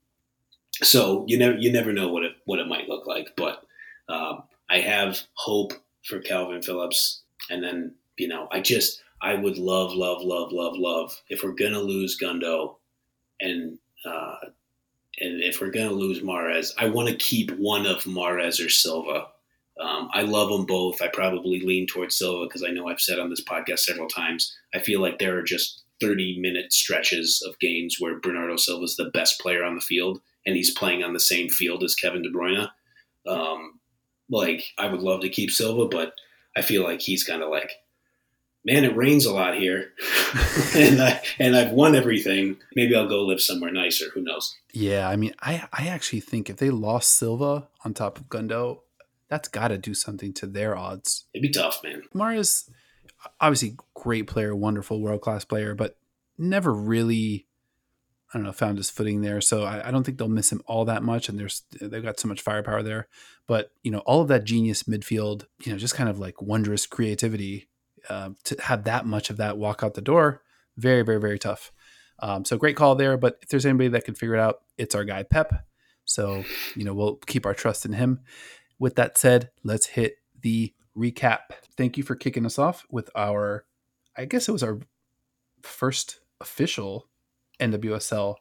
so you never you never know what it what it might look like. But um, I have hope for Calvin Phillips, and then you know I just I would love love love love love if we're gonna lose Gundo, and uh, and if we're gonna lose Mahrez, I want to keep one of Mahrez or Silva um, I love them both. I probably lean towards Silva because I know I've said on this podcast several times. I feel like there are just 30 minute stretches of games where Bernardo Silva is the best player on the field and he's playing on the same field as Kevin De Bruyne. Um, like, I would love to keep Silva, but I feel like he's kind of like, man, it rains a lot here, and I and I've won everything. Maybe I'll go live somewhere nicer. Who knows? Yeah, I mean, I I actually think if they lost Silva on top of Gundo, that's got to do something to their odds. It'd be tough, man. Mahrez, obviously great player, wonderful world class player, but never really, I don't know, found his footing there. So I, I, don't think they'll miss him all that much. And there's they've got so much firepower there. But you know, all of that genius midfield, you know, just kind of like wondrous creativity. Uh, to have that much of that walk out the door, very, very, very tough. Um, so great call there. But if there's anybody that can figure it out, it's our guy Pep. So you know, we'll keep our trust in him with that said, let's hit the recap. Thank you for kicking us off with our, I guess it was our first official NWSL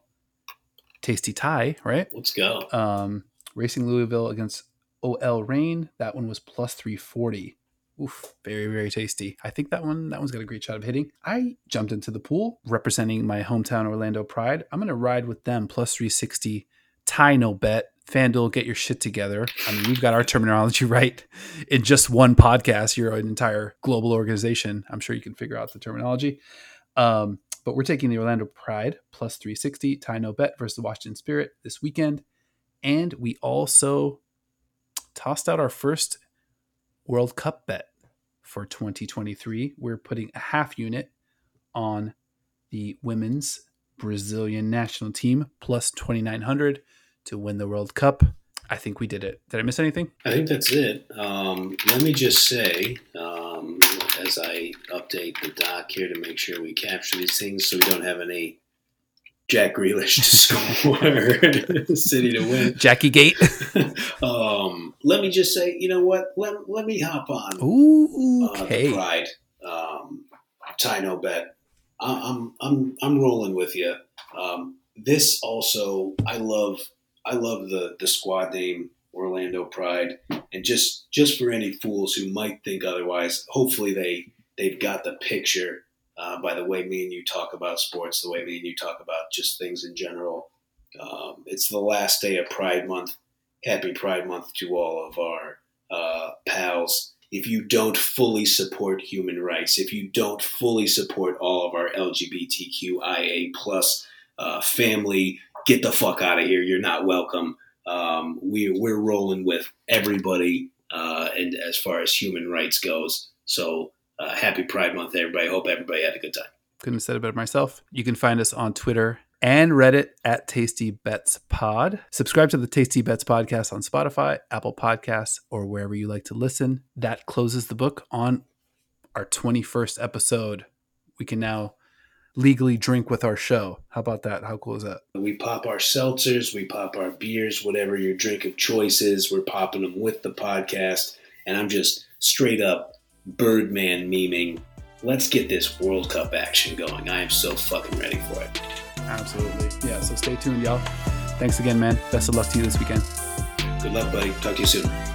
tasty tie, right? Let's go. Um, Racing Louisville against OL Reign. That one was plus 340. Oof, very, very tasty. I think that one that one's got a great shot of hitting. I jumped into the pool representing my hometown Orlando Pride. I'm gonna ride with them plus 360 tie no bet FanDuel, get your shit together. I mean, we've got our terminology right in just one podcast. You're an entire global organization. I'm sure you can figure out the terminology. Um, but we're taking the Orlando Pride plus 360 tie no bet versus the Washington Spirit this weekend. And we also tossed out our first World Cup bet for 2023. We're putting a half unit on the women's Brazilian national team plus 2,900 to win the World Cup. I think we did it. Did I miss anything? I think that's it. Um, let me just say, um, as I update the doc here to make sure we capture these things so we don't have any Jack Grealish to score, City to win. Jackie Gate. um, let me just say, you know what? Let, let me hop on. Ooh, uh, okay. the Pride. Um, tie no bet. I- I'm I'm I'm rolling with you. Um, this also, I love I love the the squad name Orlando Pride, and just just for any fools who might think otherwise, hopefully they they've got the picture. Uh, by the way, me and you talk about sports, the way me and you talk about just things in general. Um, it's the last day of Pride Month. Happy Pride Month to all of our uh, pals. If you don't fully support human rights, if you don't fully support all of our LGBTQIA plus uh, family, get the fuck out of here. You're not welcome. Um, we, we're rolling with everybody, uh, and as far as human rights goes. So uh, happy Pride Month, everybody. Hope everybody had a good time. Couldn't have said it better myself. You can find us on Twitter and Reddit at Tasty Bets Pod. Subscribe to the Tasty Bets podcast on Spotify, Apple Podcasts, or wherever you like to listen. That closes the book on our 21st episode. We can now legally drink with our show. How about that? How cool is that? We pop our seltzers, we pop our beers, whatever your drink of choice is. We're popping them with the podcast. And I'm just straight up Birdman memeing. Let's get this World Cup action going. I am so fucking ready for it. Absolutely. Yeah, so stay tuned, y'all. Thanks again, man. Best of luck to you this weekend. Good luck, buddy. Talk to you soon.